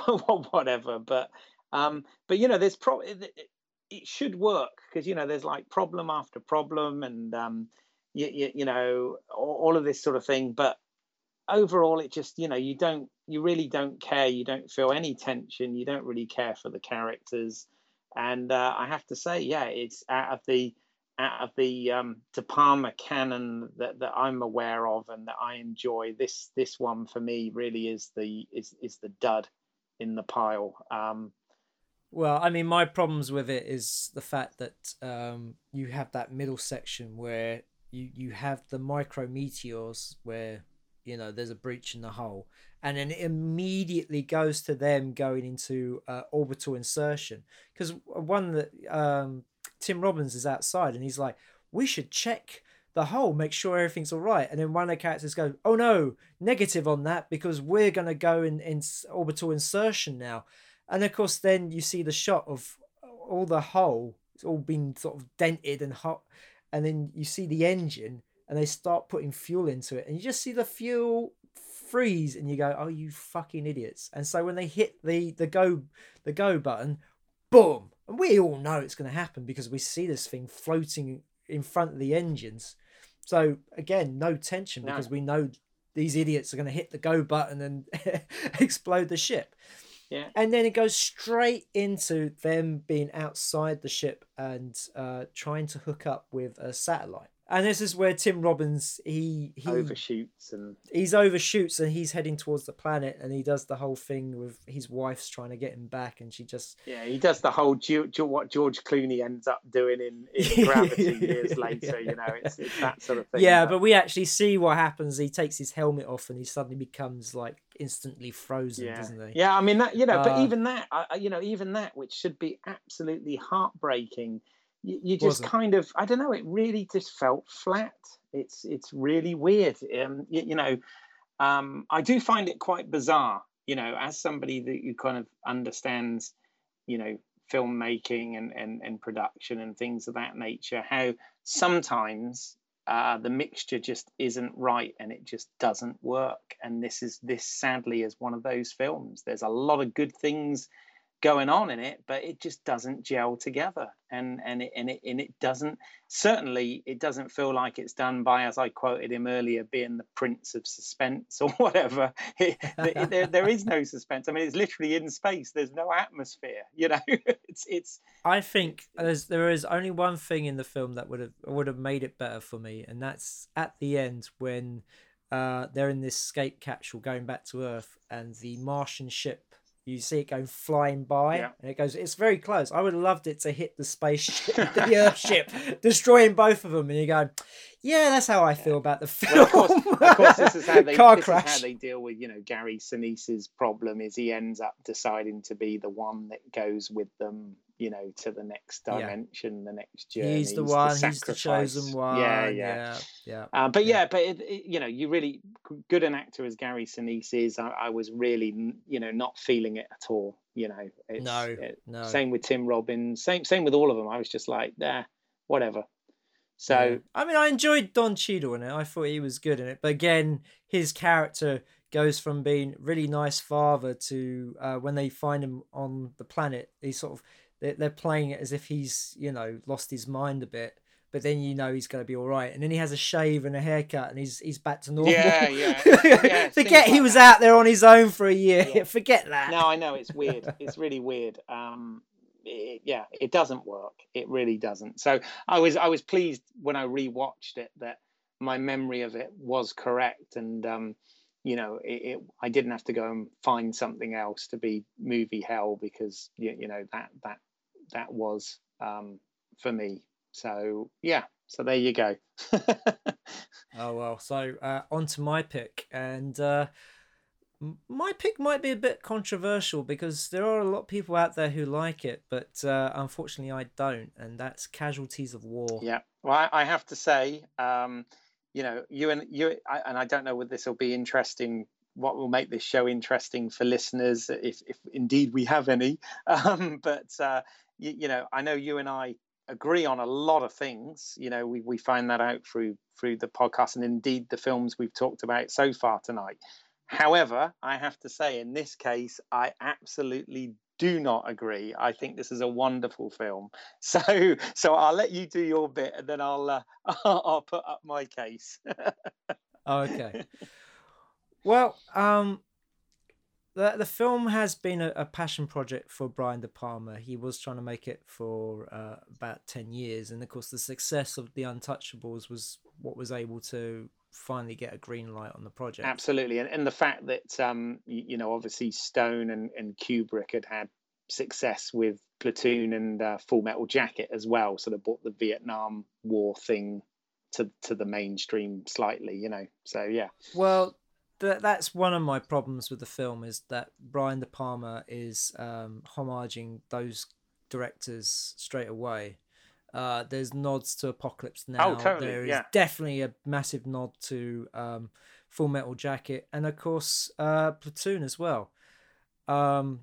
whatever. But um, but you know, there's pro it, it should work because you know there's like problem after problem and um, you, you, you know all, all of this sort of thing. But overall, it just you know you don't you really don't care. You don't feel any tension. You don't really care for the characters. And uh, I have to say, yeah, it's out of the out of the um, De Palma canon that, that I'm aware of and that I enjoy, this this one for me really is the is is the dud in the pile. Um, well, I mean, my problems with it is the fact that um, you have that middle section where you you have the micro meteors where you know there's a breach in the hull, and then it immediately goes to them going into uh, orbital insertion because one that um, Tim Robbins is outside and he's like, we should check the hull, make sure everything's all right. And then one of the characters goes, oh no, negative on that because we're going to go in, in orbital insertion now. And of course, then you see the shot of all the hull, it's all been sort of dented and hot. And then you see the engine and they start putting fuel into it and you just see the fuel freeze and you go oh you fucking idiots and so when they hit the the go the go button boom and we all know it's going to happen because we see this thing floating in front of the engines. So again, no tension because we know these idiots are going to hit the go button and explode the ship. Yeah. And then it goes straight into them being outside the ship and uh, trying to hook up with a satellite and this is where Tim Robbins he he overshoots and he's overshoots and he's heading towards the planet and he does the whole thing with his wife's trying to get him back and she just yeah he does the whole what George Clooney ends up doing in, in Gravity years later you know it's, it's that sort of thing yeah but we actually see what happens. He takes his helmet off and he suddenly becomes like instantly frozen yeah. doesn't he? Yeah I mean that you know uh, but even that I, you know even that which should be absolutely heartbreaking you, you just Wasn't. kind of I don't know. It really just felt flat. It's it's really weird. Um, you, you know, um, I do find it quite bizarre you know, as somebody that you kind of understands, you know, filmmaking and, and, and production and things of that nature, how sometimes uh, the mixture just isn't right and it just doesn't work. And this is this sadly is one of those films. There's a lot of good things going on in it, but it just doesn't gel together. And and it and it and it doesn't certainly it doesn't feel like it's done by, as I quoted him earlier, being the prince of suspense or whatever. It, there, there is no suspense. I mean, it's literally in space. There's no atmosphere. You know, it's it's. I think there's there is only one thing in the film that would have would have made it better for me, and that's at the end when. Uh, they're in this escape capsule going back to Earth, and the Martian ship you see it going flying by yeah. and it goes it's very close i would have loved it to hit the spaceship the earth ship destroying both of them and you go yeah that's how i feel about the film well, of, course, of course this is how they Car this crash. is how they deal with you know gary sinise's problem is he ends up deciding to be the one that goes with them you know to the next dimension yeah. the next journey he's the one the he's the chosen one yeah. yeah yeah, yeah. Uh, but yeah, but it, it, you know you really good an actor as gary sinise is I, I, was really you know not feeling it at all you know. It's, no, it, no. same with tim robbins same same with all of them. I was just like yeah whatever. So yeah. i mean i enjoyed don Cheadle in it. I thought he was good in it. But again his character goes from being really nice father to uh, when they find him on the planet he sort of they're, they're playing it as if he's you know lost his mind a bit but then you know he's going to be all right. And then he has a shave and a haircut, and he's he's back to normal. Yeah, yeah. yeah Forget he was out there on his own for a year. Yeah. Forget that. No, I know it's weird. it's really weird. Um, it, yeah, it doesn't work. It really doesn't. So I was I was pleased when I rewatched it that my memory of it was correct, and um, you know, it, it, I didn't have to go and find something else to be movie hell because you, you know that that that was um, for me. So yeah, so there you go. oh well, so uh, on to my pick, and uh, my pick might be a bit controversial because there are a lot of people out there who like it, but uh, unfortunately I don't, and that's Casualties of War. Yeah, well, I, I have to say, um, you know, you and you, and I don't know whether this will be interesting what will make this show interesting for listeners, if, if indeed we have any. Um, but uh, you, you, know, I know you and I agree on a lot of things. You know, we we find that out through through the podcast and indeed the films we've talked about so far tonight. However, I have to say, in this case, I absolutely do not agree. I think this is a wonderful film. So, so I'll let you do your bit, and then I'll uh, I'll put up my case. okay. Well, um, the the film has been a, a, passion project for Brian De Palma. He was trying to make it for uh, about ten years, and of course, the success of The Untouchables was what was able to finally get a green light on the project. Absolutely, and, and the fact that um, you, you know, obviously Stone and, and Kubrick had had success with Platoon and uh, Full Metal Jacket as well, sort of brought the Vietnam War thing to to the mainstream slightly, you know. So yeah. Well, that that's one of my problems with the film is that Brian De Palma is um, homaging those directors straight away. Uh, there's nods to Apocalypse Now. Oh, totally. There is yeah. definitely a massive nod to um, Full Metal Jacket, and of course uh, Platoon as well. Um,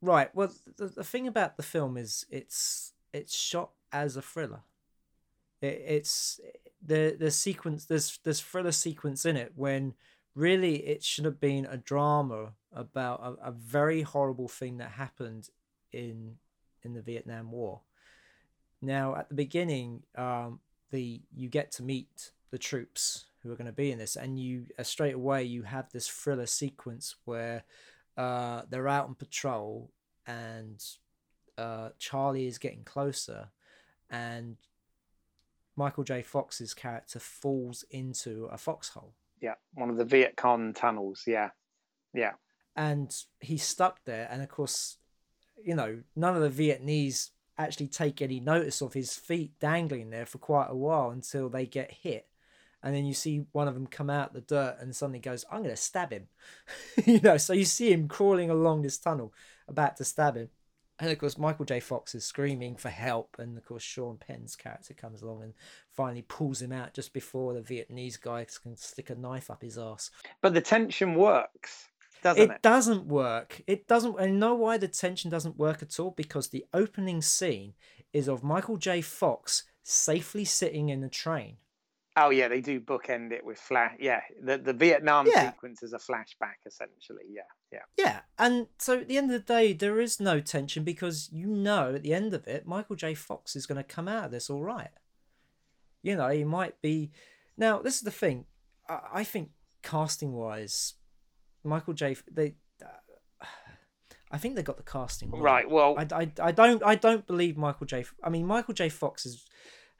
right. Well, the, the thing about the film is it's it's shot as a thriller. It, it's the the sequence. There's there's thriller sequence in it when really it should have been a drama about a, a very horrible thing that happened in in the Vietnam War. Now, at the beginning, um, the you get to meet the troops who are going to be in this, and you uh, straight away you have this thriller sequence where uh, they're out on patrol, and uh, Charlie is getting closer, and Michael J. Fox's character falls into a foxhole yeah. One of the Viet Cong tunnels. Yeah, yeah. And he's stuck there, and of course, you know, none of the Vietnamese actually take any notice of his feet dangling there for quite a while until they get hit. And then you see one of them come out the dirt and suddenly goes, I'm going to stab him. you know, so you see him crawling along this tunnel about to stab him. And of course, Michael J. Fox is screaming for help. And of course, Sean Penn's character comes along and finally pulls him out just before the Vietnamese guy can stick a knife up his ass. But the tension works. Doesn't it? It doesn't work. It doesn't. I know why the tension doesn't work at all because the opening scene is of Michael J. Fox safely sitting in a train. Oh yeah, they do bookend it with flash. Yeah, the the Vietnam yeah. sequence is a flashback essentially. Yeah, yeah, yeah. And so at the end of the day, there is no tension because you know at the end of it, Michael J. Fox is going to come out of this all right. You know, he might be. Now this is the thing. I, I think casting wise, Michael J. They. Uh, I think they got the casting right. right well, I, I, I don't I don't believe Michael J. I mean Michael J. Fox is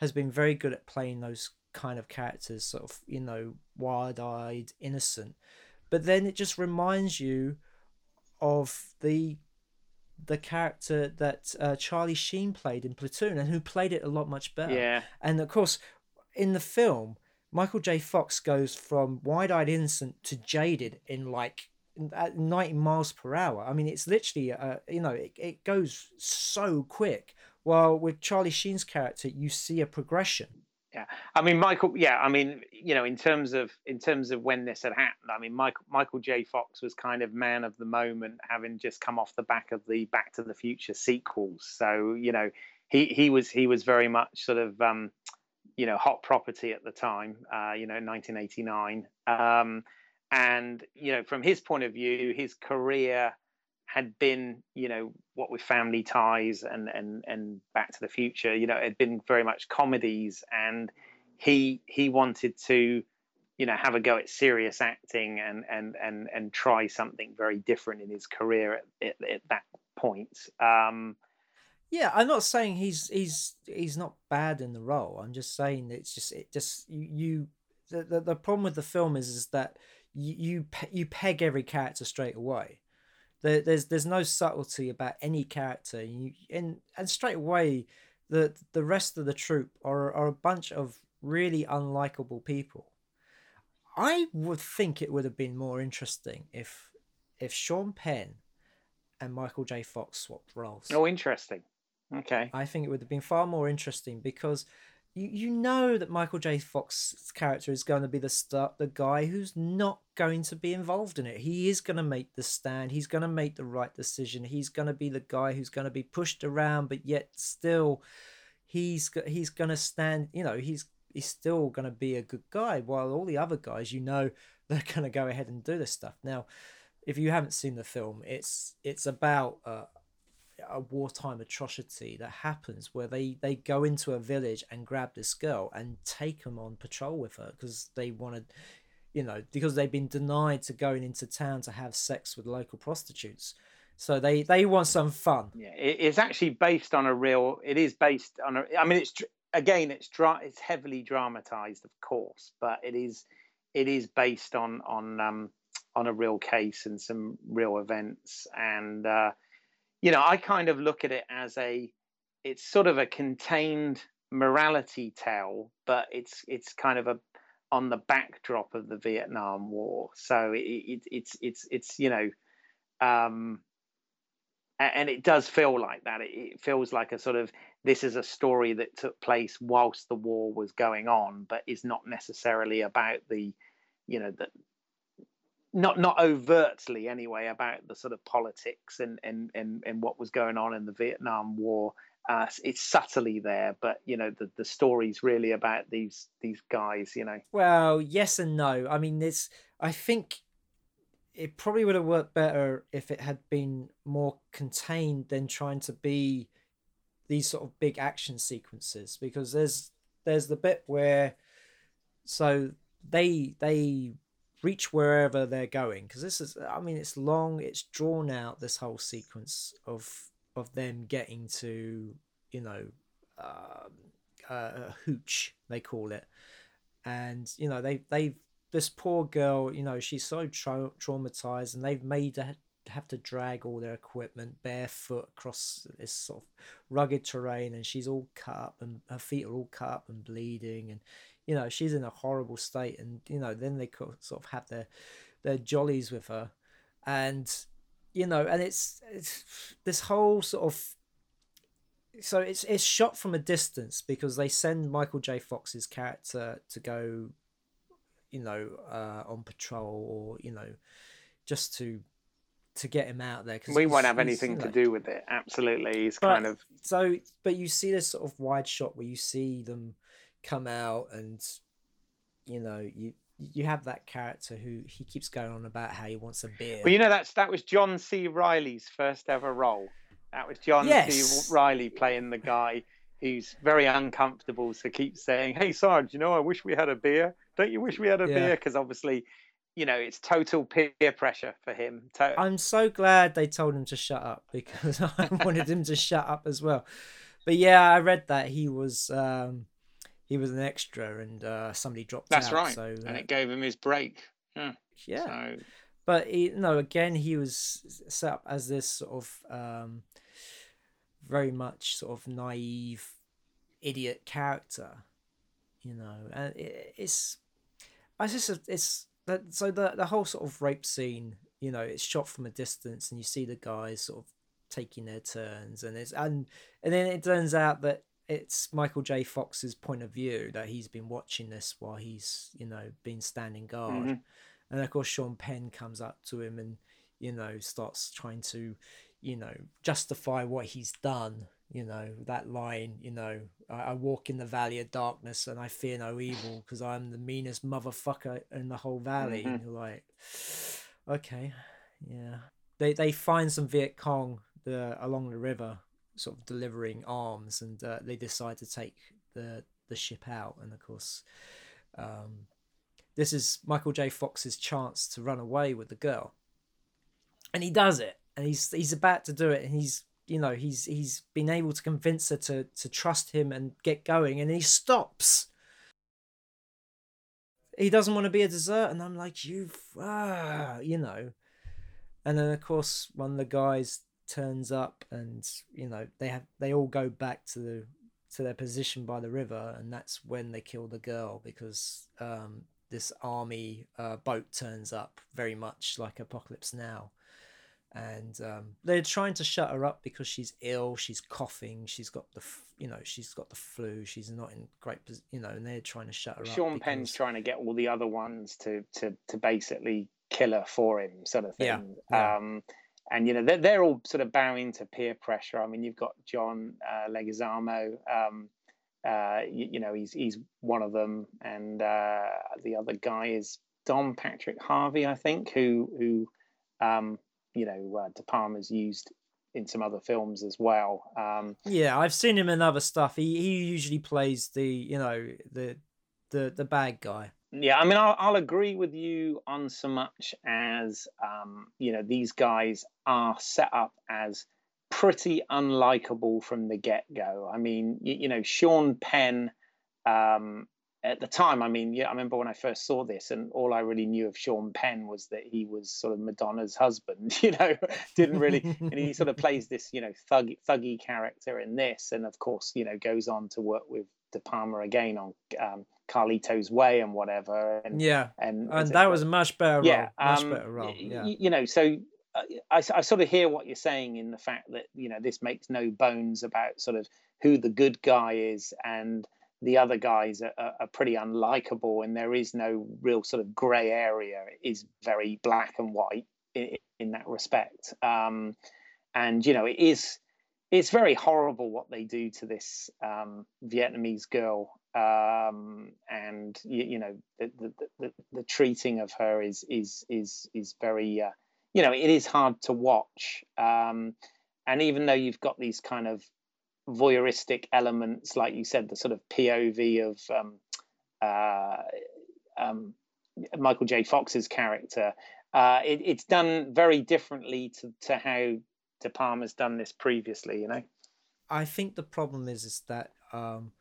has been very good at playing those kind of characters, sort of, you know, wide eyed, innocent. But then it just reminds you of the the character that uh, Charlie Sheen played in Platoon and who played it a lot much better. Yeah. And of course, in the film, Michael J. Fox goes from wide eyed innocent to jaded in like at 90 miles per hour. I mean, it's literally, uh, you know, it, it goes so quick. While with Charlie Sheen's character, you see a progression yeah i mean michael yeah i mean you know in terms of in terms of when this had happened i mean michael michael j fox was kind of man of the moment having just come off the back of the back to the future sequels so you know he he was he was very much sort of um you know hot property at the time uh you know 1989 um and you know from his point of view his career had been, you know, what with Family Ties and and and Back to the Future, you know, it had been very much comedies, and he he wanted to, you know, have a go at serious acting and and and and try something very different in his career at, at, at that point. Um, yeah, I'm not saying he's he's he's not bad in the role. I'm just saying it's just it just you, you the, the the problem with the film is is that you you, you peg every character straight away there, there's there's no subtlety about any character. You, and and straight away, the the rest of the troop are are a bunch of really unlikable people. I would think it would have been more interesting if if Sean Penn and Michael J. Fox swapped roles. Oh, interesting. Okay. I think it would have been far more interesting because you, you know that Michael J. Fox's character is going to be the start, the guy who's not going to be involved in it. He is going to make the stand. He's going to make the right decision. He's going to be the guy who's going to be pushed around, but yet still, he's he's going to stand. You know, he's he's still going to be a good guy. While all the other guys, you know, they're going to go ahead and do this stuff. Now, if you haven't seen the film, it's it's about. Uh, a wartime atrocity that happens where they they go into a village and grab this girl and take them on patrol with her because they wanted you know because they've been denied to going into town to have sex with local prostitutes. So they they want some fun. Yeah it's actually based on a real it is based on a i mean it's again it's dra- it's heavily dramatized of course but it is it is based on on um on a real case and some real events and uh you know, I kind of look at it as a, it's sort of a contained morality tale, but it's it's kind of a on the backdrop of the Vietnam War. So it, it, it's it's it's you know, um, and it does feel like that. It, it feels like a sort of this is a story that took place whilst the war was going on, but is not necessarily about the, you know, the not not overtly anyway about the sort of politics and and and, and what was going on in the Vietnam War. Uh, it's subtly there, but you know the the story's really about these these guys. You know. Well, yes and no. I mean, it's. I think it probably would have worked better if it had been more contained than trying to be these sort of big action sequences because there's there's the bit where so they they reach wherever they're going because this is i mean it's long it's drawn out this whole sequence of of them getting to you know um, uh, hooch they call it. And you know they they've this poor girl you know she's so tra- traumatized and they've made her have to drag all their equipment barefoot across this sort of rugged terrain and she's all cut up and her feet are all cut up and bleeding and you know she's in a horrible state and you know then they could sort of have their their jollies with her and you know and it's it's this whole sort of so it's it's shot from a distance because they send Michael J. Fox's character to go, you know, uh, on patrol or you know, just to to get him out there because we won't have anything to do with it. Absolutely, he's but, kind of so. But you see this sort of wide shot where you see them come out, and you know you you have that character who he keeps going on about how he wants a beer. Well, you know that's that was John C. Reilly's first ever role. That was John yes. C. Reilly playing the guy who's very uncomfortable, so keeps saying, "Hey, Sarge, you know, I wish we had a beer. Don't you wish we had a yeah. beer?" Because obviously, you know, it's total peer pressure for him. To- I'm so glad they told him to shut up because I wanted him to shut up as well. But yeah, I read that he was um, he was an extra and uh, somebody dropped That's out. right. So, uh, and it gave him his break. Yeah. Yeah. So... But he, no, again, he was set up as this sort of um, very much sort of naive idiot character, you know, and it, it's I just it's that so the the whole sort of rape scene, you know, it's shot from a distance and you see the guys sort of taking their turns and it's and and then it turns out that it's Michael J. Fox's point of view that he's been watching this while he's, you know, been standing guard. Mm-hmm. And of course, Sean Penn comes up to him and, you know, starts trying to, you know, justify what he's done. You know, that line, you know, I, I walk in the valley of darkness and I fear no evil because I'm the meanest motherfucker in the whole valley. Mm-hmm. You're like, okay, yeah. They, they find some Viet Cong the, along the river sort of delivering arms, and uh, they decide to take the the ship out. And of course, um, this is Michael J. Fox's chance to run away with the girl, and he does it. And he's he's about to do it, and he's you know he's he's been able to convince her to to trust him and get going, and he stops. He doesn't want to be a dessert, and I'm like, you, ah, you know. And then of course one of the guys turns up and you know they have they all go back to the to their position by the river and that's when they kill the girl because um, this army uh, boat turns up very much like apocalypse now and um, they're trying to shut her up because she's ill she's coughing she's got the you know she's got the flu she's not in great you know and they're trying to shut her sean up sean because... penn's trying to get all the other ones to to to basically kill her for him sort of thing yeah, yeah. Um, and you know they're, they're all sort of bowing to peer pressure. I mean, you've got John uh, Leguizamo. Um, uh, you, you, know, he's he's one of them, and uh, the other guy is Don Patrick Harvey, I think, who who um, you know uh, De Palma's used in some other films as well. Um, yeah, I've seen him in other stuff. He he usually plays the you know the the the bad guy. Yeah, I mean, I'll, I'll agree with you on so much as um, you know these guys are set up as pretty unlikable from the get go. I mean, you, you, know, Sean Penn. Um, at the time, I mean, yeah, I remember when I first saw this, and all I really knew of Sean Penn was that he was sort of Madonna's husband. You know, didn't really, and he sort of plays this, you know, thug, thuggy character in this, and of course, you know, goes on to work with De Palma again on um, Carlito's Way and whatever. And, yeah, and, and that was a much better yeah, role. Much um, better role. Yeah. You know, so I, I sort of hear what you're saying in the fact that you know this makes no bones about sort of who the good guy is and the other guys are, are, pretty unlikable and there is no real sort of gray area it is very black and white in, in that respect um, and you know it is it's very horrible what they do to this um, Vietnamese girl, um, and you, you know the, the, the, the, treating of her is is is is very uh, you know it is hard to watch, um, and even though you've got these kind of voyeuristic elements, like you said, the sort of POV of um, uh, um, Michael J. Fox's character, uh, it, it's done very differently to, to how De Palma's done this previously, you know. I think the problem is is that um,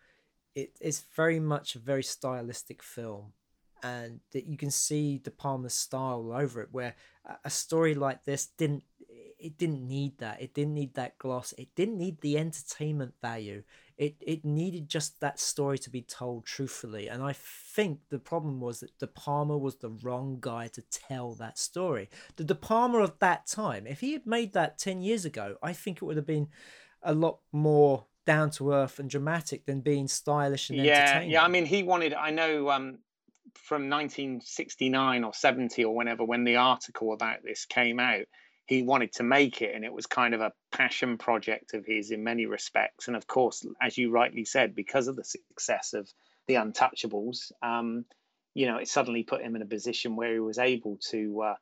it is very much a very stylistic film, and that you can see De Palma's style all over it. Where a story like this didn't it didn't need that. It didn't need that gloss. It didn't need the entertainment value. It it needed just that story to be told truthfully. And I think the problem was that De Palma was the wrong guy to tell that story. The De Palma of that time, if he had made that ten years ago, I think it would have been a lot more down to earth and dramatic than being stylish and entertaining. yeah, Yeah, I mean, he wanted. I know um, from 1969 or 70 or whenever when the article about this came out he wanted to make it and it was kind of a passion project of his in many respects and of course as you rightly said because of the success of the untouchables um, you know it suddenly put him in a position where he was able to uh,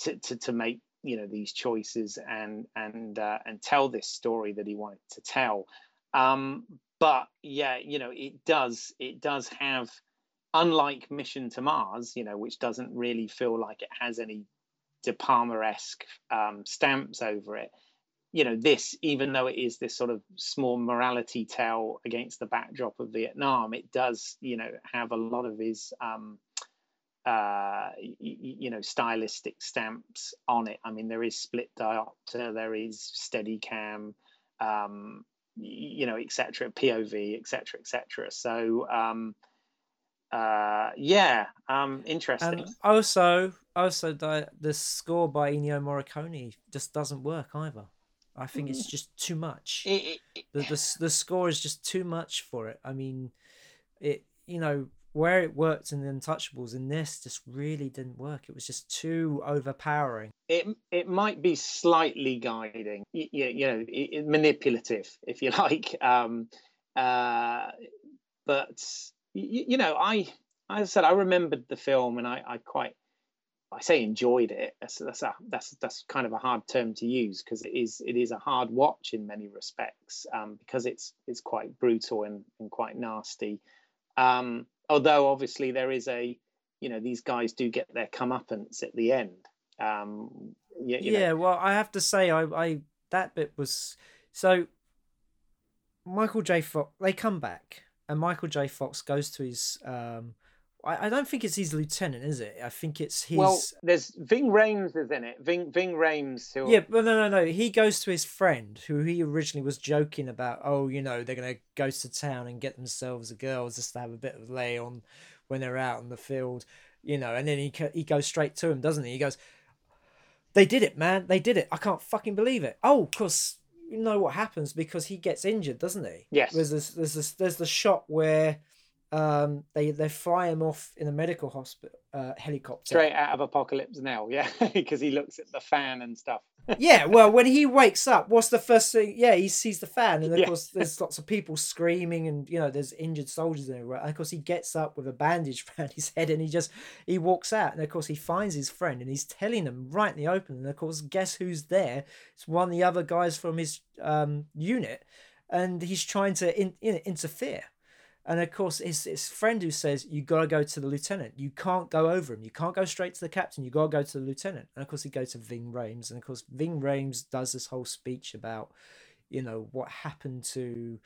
to, to, to make you know these choices and and uh, and tell this story that he wanted to tell um, but yeah you know it does it does have unlike mission to mars you know which doesn't really feel like it has any De Palma-esque um, stamps over it. You know, this, even though it is this sort of small morality tale against the backdrop of Vietnam, it does, you know, have a lot of his, um, uh, you, you know, stylistic stamps on it. I mean, there is split diopter, there is Steadicam, um, you know, etc., POV, etc., etc. So, um, uh, yeah, um, interesting. And also, also the the score by Ennio Morricone just doesn't work either. I think it's mm. just too much. the, the the score is just too much for it. I mean, it you know where it worked in the Untouchables in this just really didn't work. It was just too overpowering. It it might be slightly guiding, you, you know, manipulative if you like. Um, uh, but you, you know, I I said, I remembered the film and I, I quite I say enjoyed it. That's that's a, that's that's kind of a hard term to use because it is it is a hard watch in many respects um, because it's it's quite brutal and, and quite nasty. Um, although obviously there is a you know these guys do get their comeuppance at the end. Um, you, you yeah, know. well, I have to say I, I that bit was so. Michael J. Fox they come back and Michael J. Fox goes to his. Um, I, I don't think it's his lieutenant, is it? I think it's his. Well, there's Ving Rhames is in it. Ving Ving Rhames. Who... Yeah, but no, no, no. He goes to his friend, who he originally was joking about. Oh, you know, they're gonna go to town and get themselves a girl just to have a bit of lay on when they're out in the field, you know. And then he he goes straight to him, doesn't he? He goes, "They did it, man. They did it. I can't fucking believe it." Oh, of course you know what happens because he gets injured, doesn't he? Yes. There's this, there's this, there's the shot where um, they they fly him off in a medical hospital uh, helicopter straight out of Apocalypse Now, yeah, because he looks at the fan and stuff. yeah, well, when he wakes up, what's the first thing? Yeah, he sees the fan, and of yeah. course, there's lots of people screaming, and you know, there's injured soldiers everywhere. And of course, he gets up with a bandage around his head, and he just he walks out, and of course, he finds his friend, and he's telling them right in the open. And of course, guess who's there? It's one of the other guys from his um, unit, and he's trying to in, in, interfere and of course, his, his friend who says, You got to go to the lieutenant. You can't go over him. You can't go straight to the captain. You got to go to the lieutenant. And of course, he goes to Ving Rhames. And of course, Ving Rhames does this whole speech about, you know, what happened to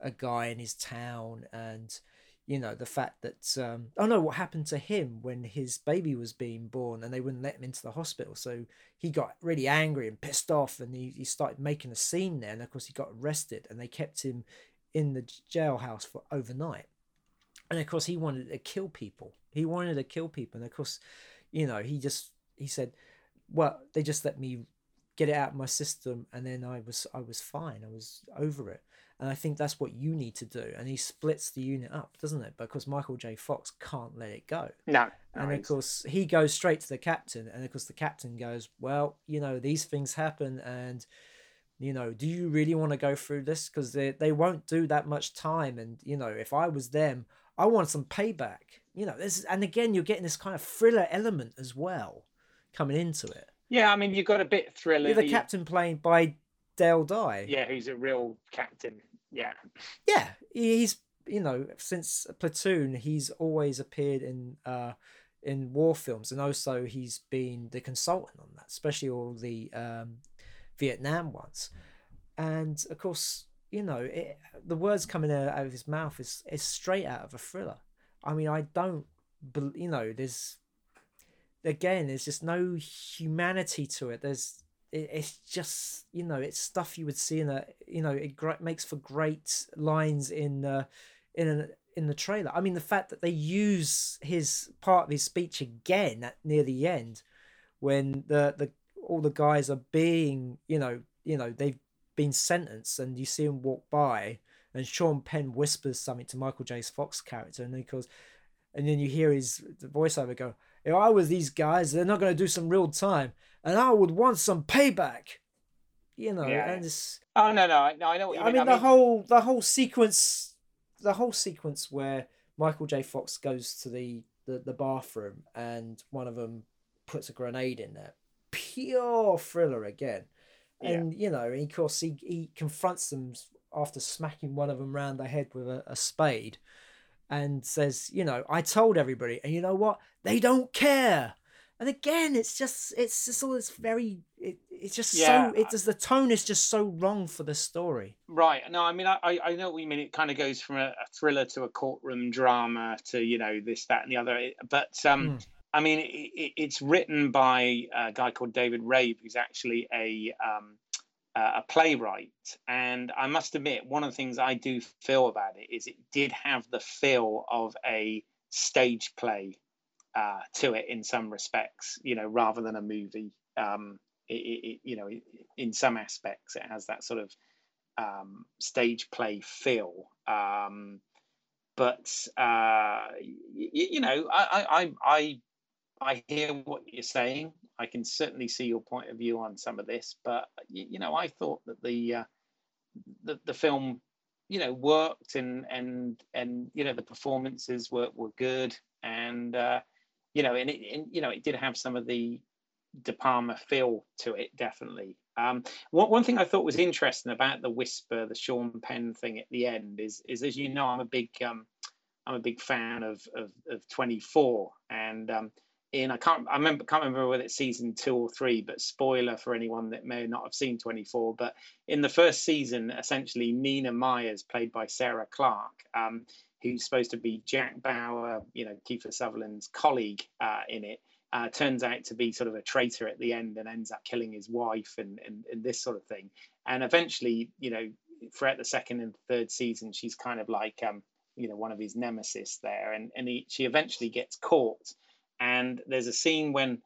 a guy in his town and, you know, the fact that, um, oh no, what happened to him when his baby was being born and they wouldn't let him into the hospital. So he got really angry and pissed off and he, he started making a scene there. And of course, he got arrested and they kept him in the jailhouse for overnight. And of course, he wanted to kill people. He wanted to kill people. And of course, you know, he just he said, "Well, they just let me get it out of my system, and then I was I was fine. I was over it." And I think that's what you need to do. And he splits the unit up, doesn't it? Because Michael J. Fox can't let it go. No. And of course, he goes straight to the captain. And of course, the captain goes, Well, you know, these things happen. And you know do you really want to go through this? Because they, they won't do that much time and you know if i was them i want some payback you know this and again you're getting this kind of thriller element as well coming into it. Yeah i mean you've got a bit thriller you're the captain playing by dale dye. Yeah he's a real captain yeah. Yeah he's you know since platoon he's always appeared in uh in war films and also he's been the consultant on that especially all the um Vietnam once, And of course, you know, it, the words coming out of his mouth is, is straight out of a thriller. I mean, I don't, you know, there's, again, there's just no humanity to it. There's, it, it's just, you know, it's stuff you would see in a, you know, it makes for great lines in, uh, in an, in the trailer. I mean, the fact that they use his part of his speech again at near the end, when the the all the guys are being, you know, you know, they've been sentenced, and you see them walk by, and Sean Penn whispers something to Michael J. Fox character, and he goes, and then you hear his voiceover go, if I was these guys, they're not going to do some real time, and I would want some payback. You know, yeah. and it's. Oh no, no, no! I know. What you mean. I mean, I the mean, whole the whole sequence, the whole sequence where Michael J. Fox goes to the the, the bathroom and one of them puts a grenade in there. Pure thriller again. And, yeah. you know, of course, he, he confronts them after smacking one of them round the head with a, a spade and says, you know, I told everybody, and you know what? They don't care. And again, it's just it's just all this very it, it's just yeah. so it does the tone is just so wrong for the story. Right. No, I mean I I know what you mean. It kind of goes from a, a thriller to a courtroom drama to you know this that and the other. But um, mm. I mean it, it, it's written by a guy called David Rabe, who's actually a um, a playwright. And I must admit, one of the things I do feel about it is it did have the feel of a stage play uh, to it in some respects, you know, rather than a movie. Um, it, it, you know, in some aspects, it has that sort of um, stage play feel. Um, but uh, you, you know, I, I, I, I hear what you're saying. I can certainly see your point of view on some of this, but you, know, I thought that the, uh, the the film, you know, worked and and and you know the performances were were good and uh, you know, and it, and, you know, it did have some of the De Palma feel to it, definitely. Um, one, one thing I thought was interesting about the whisper, the Sean Penn thing at the end is, is as you know, I'm a big, um, I'm a big fan of of, of 24, and um, in I can't I remember can't remember whether it's season two or three, but spoiler for anyone that may not have seen 24. But in the first season, essentially Nina Myers, played by Sarah Clarke, um, who's supposed to be Jack Bauer, you know, Kiefer Sutherland's colleague uh, in it, uh, turns out to be sort of a traitor at the end and ends up killing his wife and, and, and this sort of thing. And eventually, you know, throughout the second and third season, she's kind of like, um, you know, one of his nemesis there. And, and he, she eventually gets caught. And there's a scene when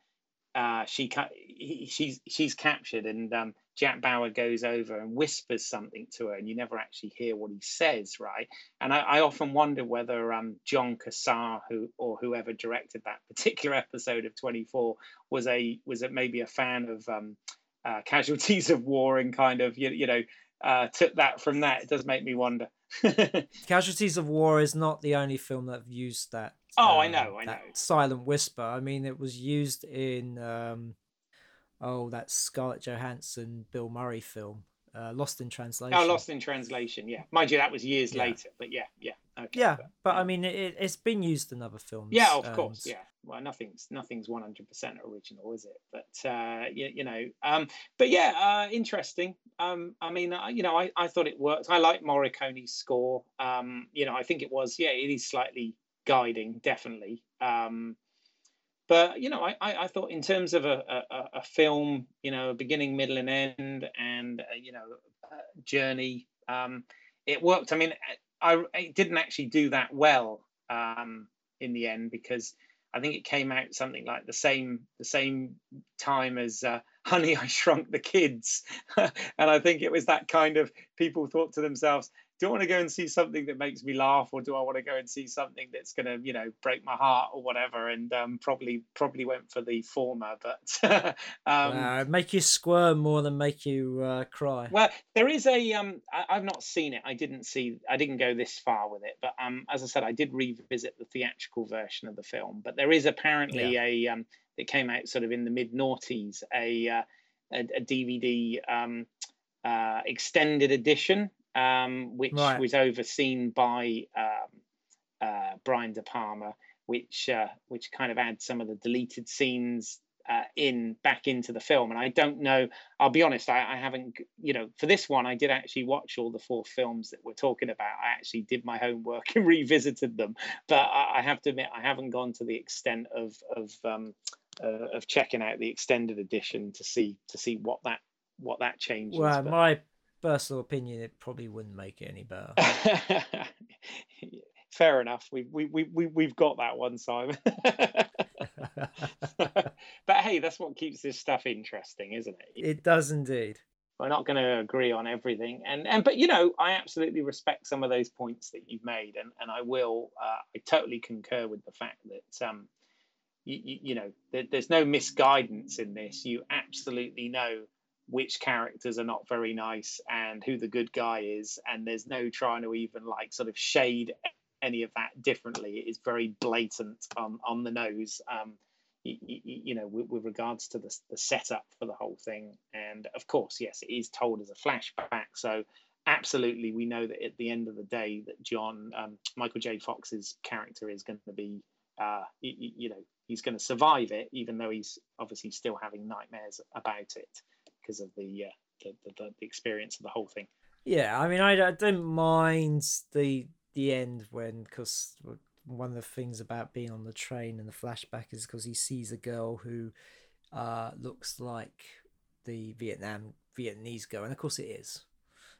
uh, she he, she's she's captured and um, Jack Bauer goes over and whispers something to her, and you never actually hear what he says, right? And I, I often wonder whether um, Jon Cassar, who or whoever directed that particular episode of 24, was a was it maybe a fan of um, uh, casualties of war and kind of you, you know uh, took that from that. It does make me wonder. Casualties of War is not the only film that used that. Oh, I um, know, I know. Silent Whisper. I mean, it was used in um, oh, that Scarlett Johansson, Bill Murray film, uh, Lost in Translation. Oh, Lost in Translation. Yeah, mind you, that was years yeah. later, but yeah, yeah, okay. Yeah, but, but I mean, it, has been used in other films. Yeah, of and... course. Yeah. Well, nothing's nothing's one hundred percent original, is it? But uh, you, you know, um, but yeah, uh, interesting. Um, I mean, uh, you know, I, I thought it worked. I like Morricone's score. Um, you know, I think it was yeah, it is slightly guiding, definitely. Um, but you know, I, I, thought in terms of a, a, a, film, you know, beginning, middle, and end, and uh, you know, journey, um, it worked. I mean, I it didn't actually do that well um, in the end because I think it came out something like the same the same time as uh, Honey, I Shrunk the Kids, and I think it was that kind of people thought to themselves, do I want to go and see something that makes me laugh, or do I want to go and see something that's going to, you know, break my heart or whatever? And um, probably probably went for the former, but um, uh, make you squirm more than make you uh, cry. Well, there is a um, I, have not seen it. I didn't see. I didn't go this far with it, but um, as I said, I did revisit the theatrical version of the film. But there is apparently yeah. a um, that came out sort of in the mid noughties, a, uh, a, a DVD um, uh, extended edition um, which right. was overseen by um, uh, Brian De Palma, which uh, which kind of adds some of the deleted scenes uh, in back into the film. And I don't know. I'll be honest. I, I, haven't. You know, for this one, I did actually watch all the four films that we're talking about. I actually did my homework and revisited them. But I, I have to admit, I haven't gone to the extent of of um, uh, of checking out the extended edition to see to see what that what that changes. Well, but... my personal opinion, it probably wouldn't make it any better. Fair enough. We we we we we've got that one, Simon. but hey, that's what keeps this stuff interesting, isn't it? It does indeed. We're not going to agree on everything, and and but you know, I absolutely respect some of those points that you've made, and and I will. Uh, I totally concur with the fact that um, you, you, you know, there, there's no misguidance in this. You absolutely know which characters are not very nice and who the good guy is, and there's no trying to even like sort of shade any of that differently. It is very blatant on on the nose. Um, you, you, know, with, with, regards to the, the setup for the whole thing. And of course, yes, it is told as a flashback. So absolutely, we know that at the end of the day, that John um, Michael J. Fox's character is going to be, uh, you, you, know, he's going to survive it, even though he's obviously still having nightmares about it because of the, uh, the, the, the experience of the whole thing. Yeah, I mean, I, I don't mind the the end when because one of the things about being on the train and the flashback is because he sees a girl who uh, looks like the Vietnam Vietnamese girl, and of course it is.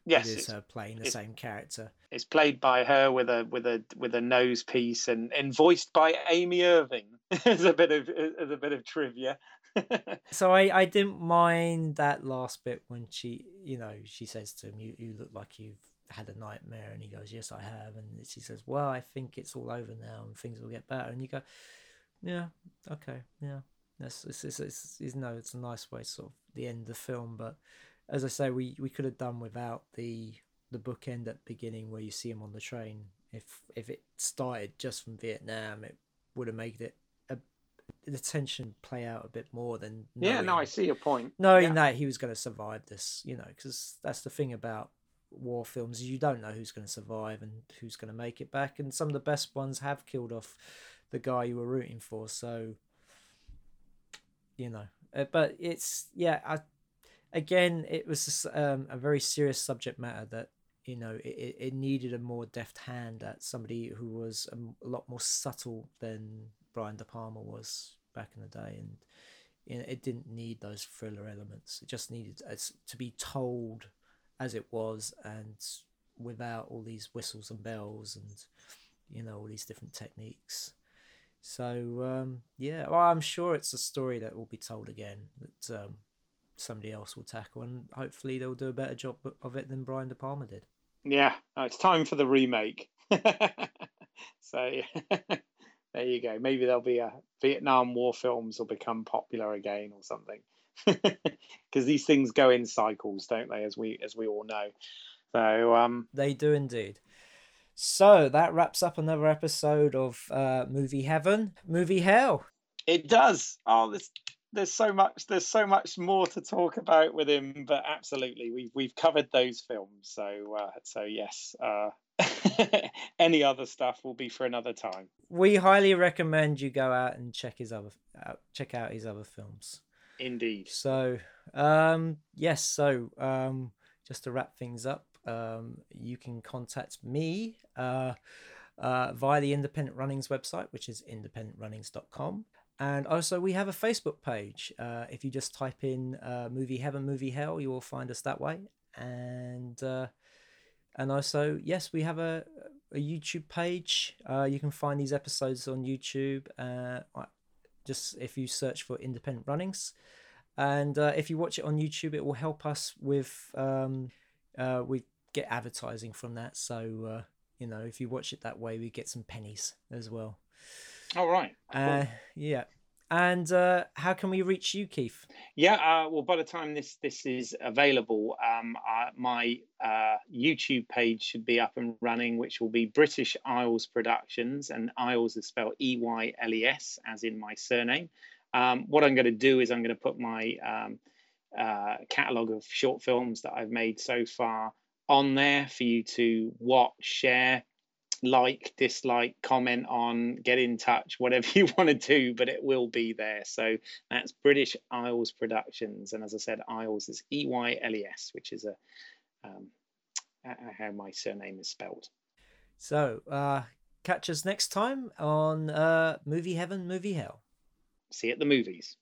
Yes, it is her playing the same character. It's played by her with a with a with a nose piece and, and voiced by Amy Irving. as a bit of as a bit of trivia. so I I didn't mind that last bit when she you know she says to him you you look like you've had a nightmare. And he goes yes i have. And she says well i think it's all over now and things will get better. And you go yeah okay yeah. That's it's, it's, it's, it's no it's a nice way sort of the end of the film but as i say we we could have done without the the bookend at the beginning where you see him on the train. If if it started just from vietnam it would have made it the tension play out a bit more than yeah no i see your point knowing yeah. that he was going to survive this you know because that's the thing about war films you don't know who's going to survive and who's going to make it back and some of the best ones have killed off the guy you were rooting for so you know uh, but it's yeah I, again it was um, a very serious subject matter that you know it, it needed a more deft hand at somebody who was a, a lot more subtle than brian de palma was back in the day and you know, it didn't need those thriller elements. It just needed to be told as it was and without all these whistles and bells and you know all these different techniques. So um, yeah well, i'm sure it's a story that will be told again that um, somebody else will tackle and hopefully they'll do a better job of it than brian de palma did. Yeah it's time for the remake. So there you go maybe there'll be a vietnam war films will become popular again or something because these things go in cycles, don't they? As we as we all know. So um, they do indeed. So that wraps up another episode of uh, Movie Heaven, Movie Hell. It does. Oh, there's there's so much there's so much more to talk about with him, but absolutely we've we've covered those films. So uh, so yes. Uh, any other stuff will be for another time. We highly recommend you go out and check his other out, check out his other films. Indeed. So, um, yes. So, um, just to wrap things up, um, you can contact me uh, uh, via the Independent Runnings website, which is independentrunnings.com. And also, we have a Facebook page. Uh, if you just type in uh, "Movie Heaven, Movie Hell," you will find us that way. And uh, and also, yes, we have a, a YouTube page. Uh, you can find these episodes on YouTube. Uh, just if you search for independent runnings and uh, if you watch it on youtube it will help us with um, uh, we get advertising from that so uh, you know if you watch it that way we get some pennies as well all right uh, cool. yeah and uh, how can we reach you, Keith? Yeah, uh, well, by the time this this is available, um, uh, my uh, YouTube page should be up and running, which will be British Eyles Productions, and Eyles is spelled E Y L E S, as in my surname. Um, what I'm going to do is I'm going to put my um, uh, catalogue of short films that I've made so far on there for you to watch, share, like, dislike, comment on, get in touch, whatever you want to do, but it will be there. So that's British Eyles Productions. And as I said, Eyles is E Y L E S, which is a um, how my surname is spelled. So uh, catch us next time on uh, Movie Heaven, Movie Hell. See you at the movies.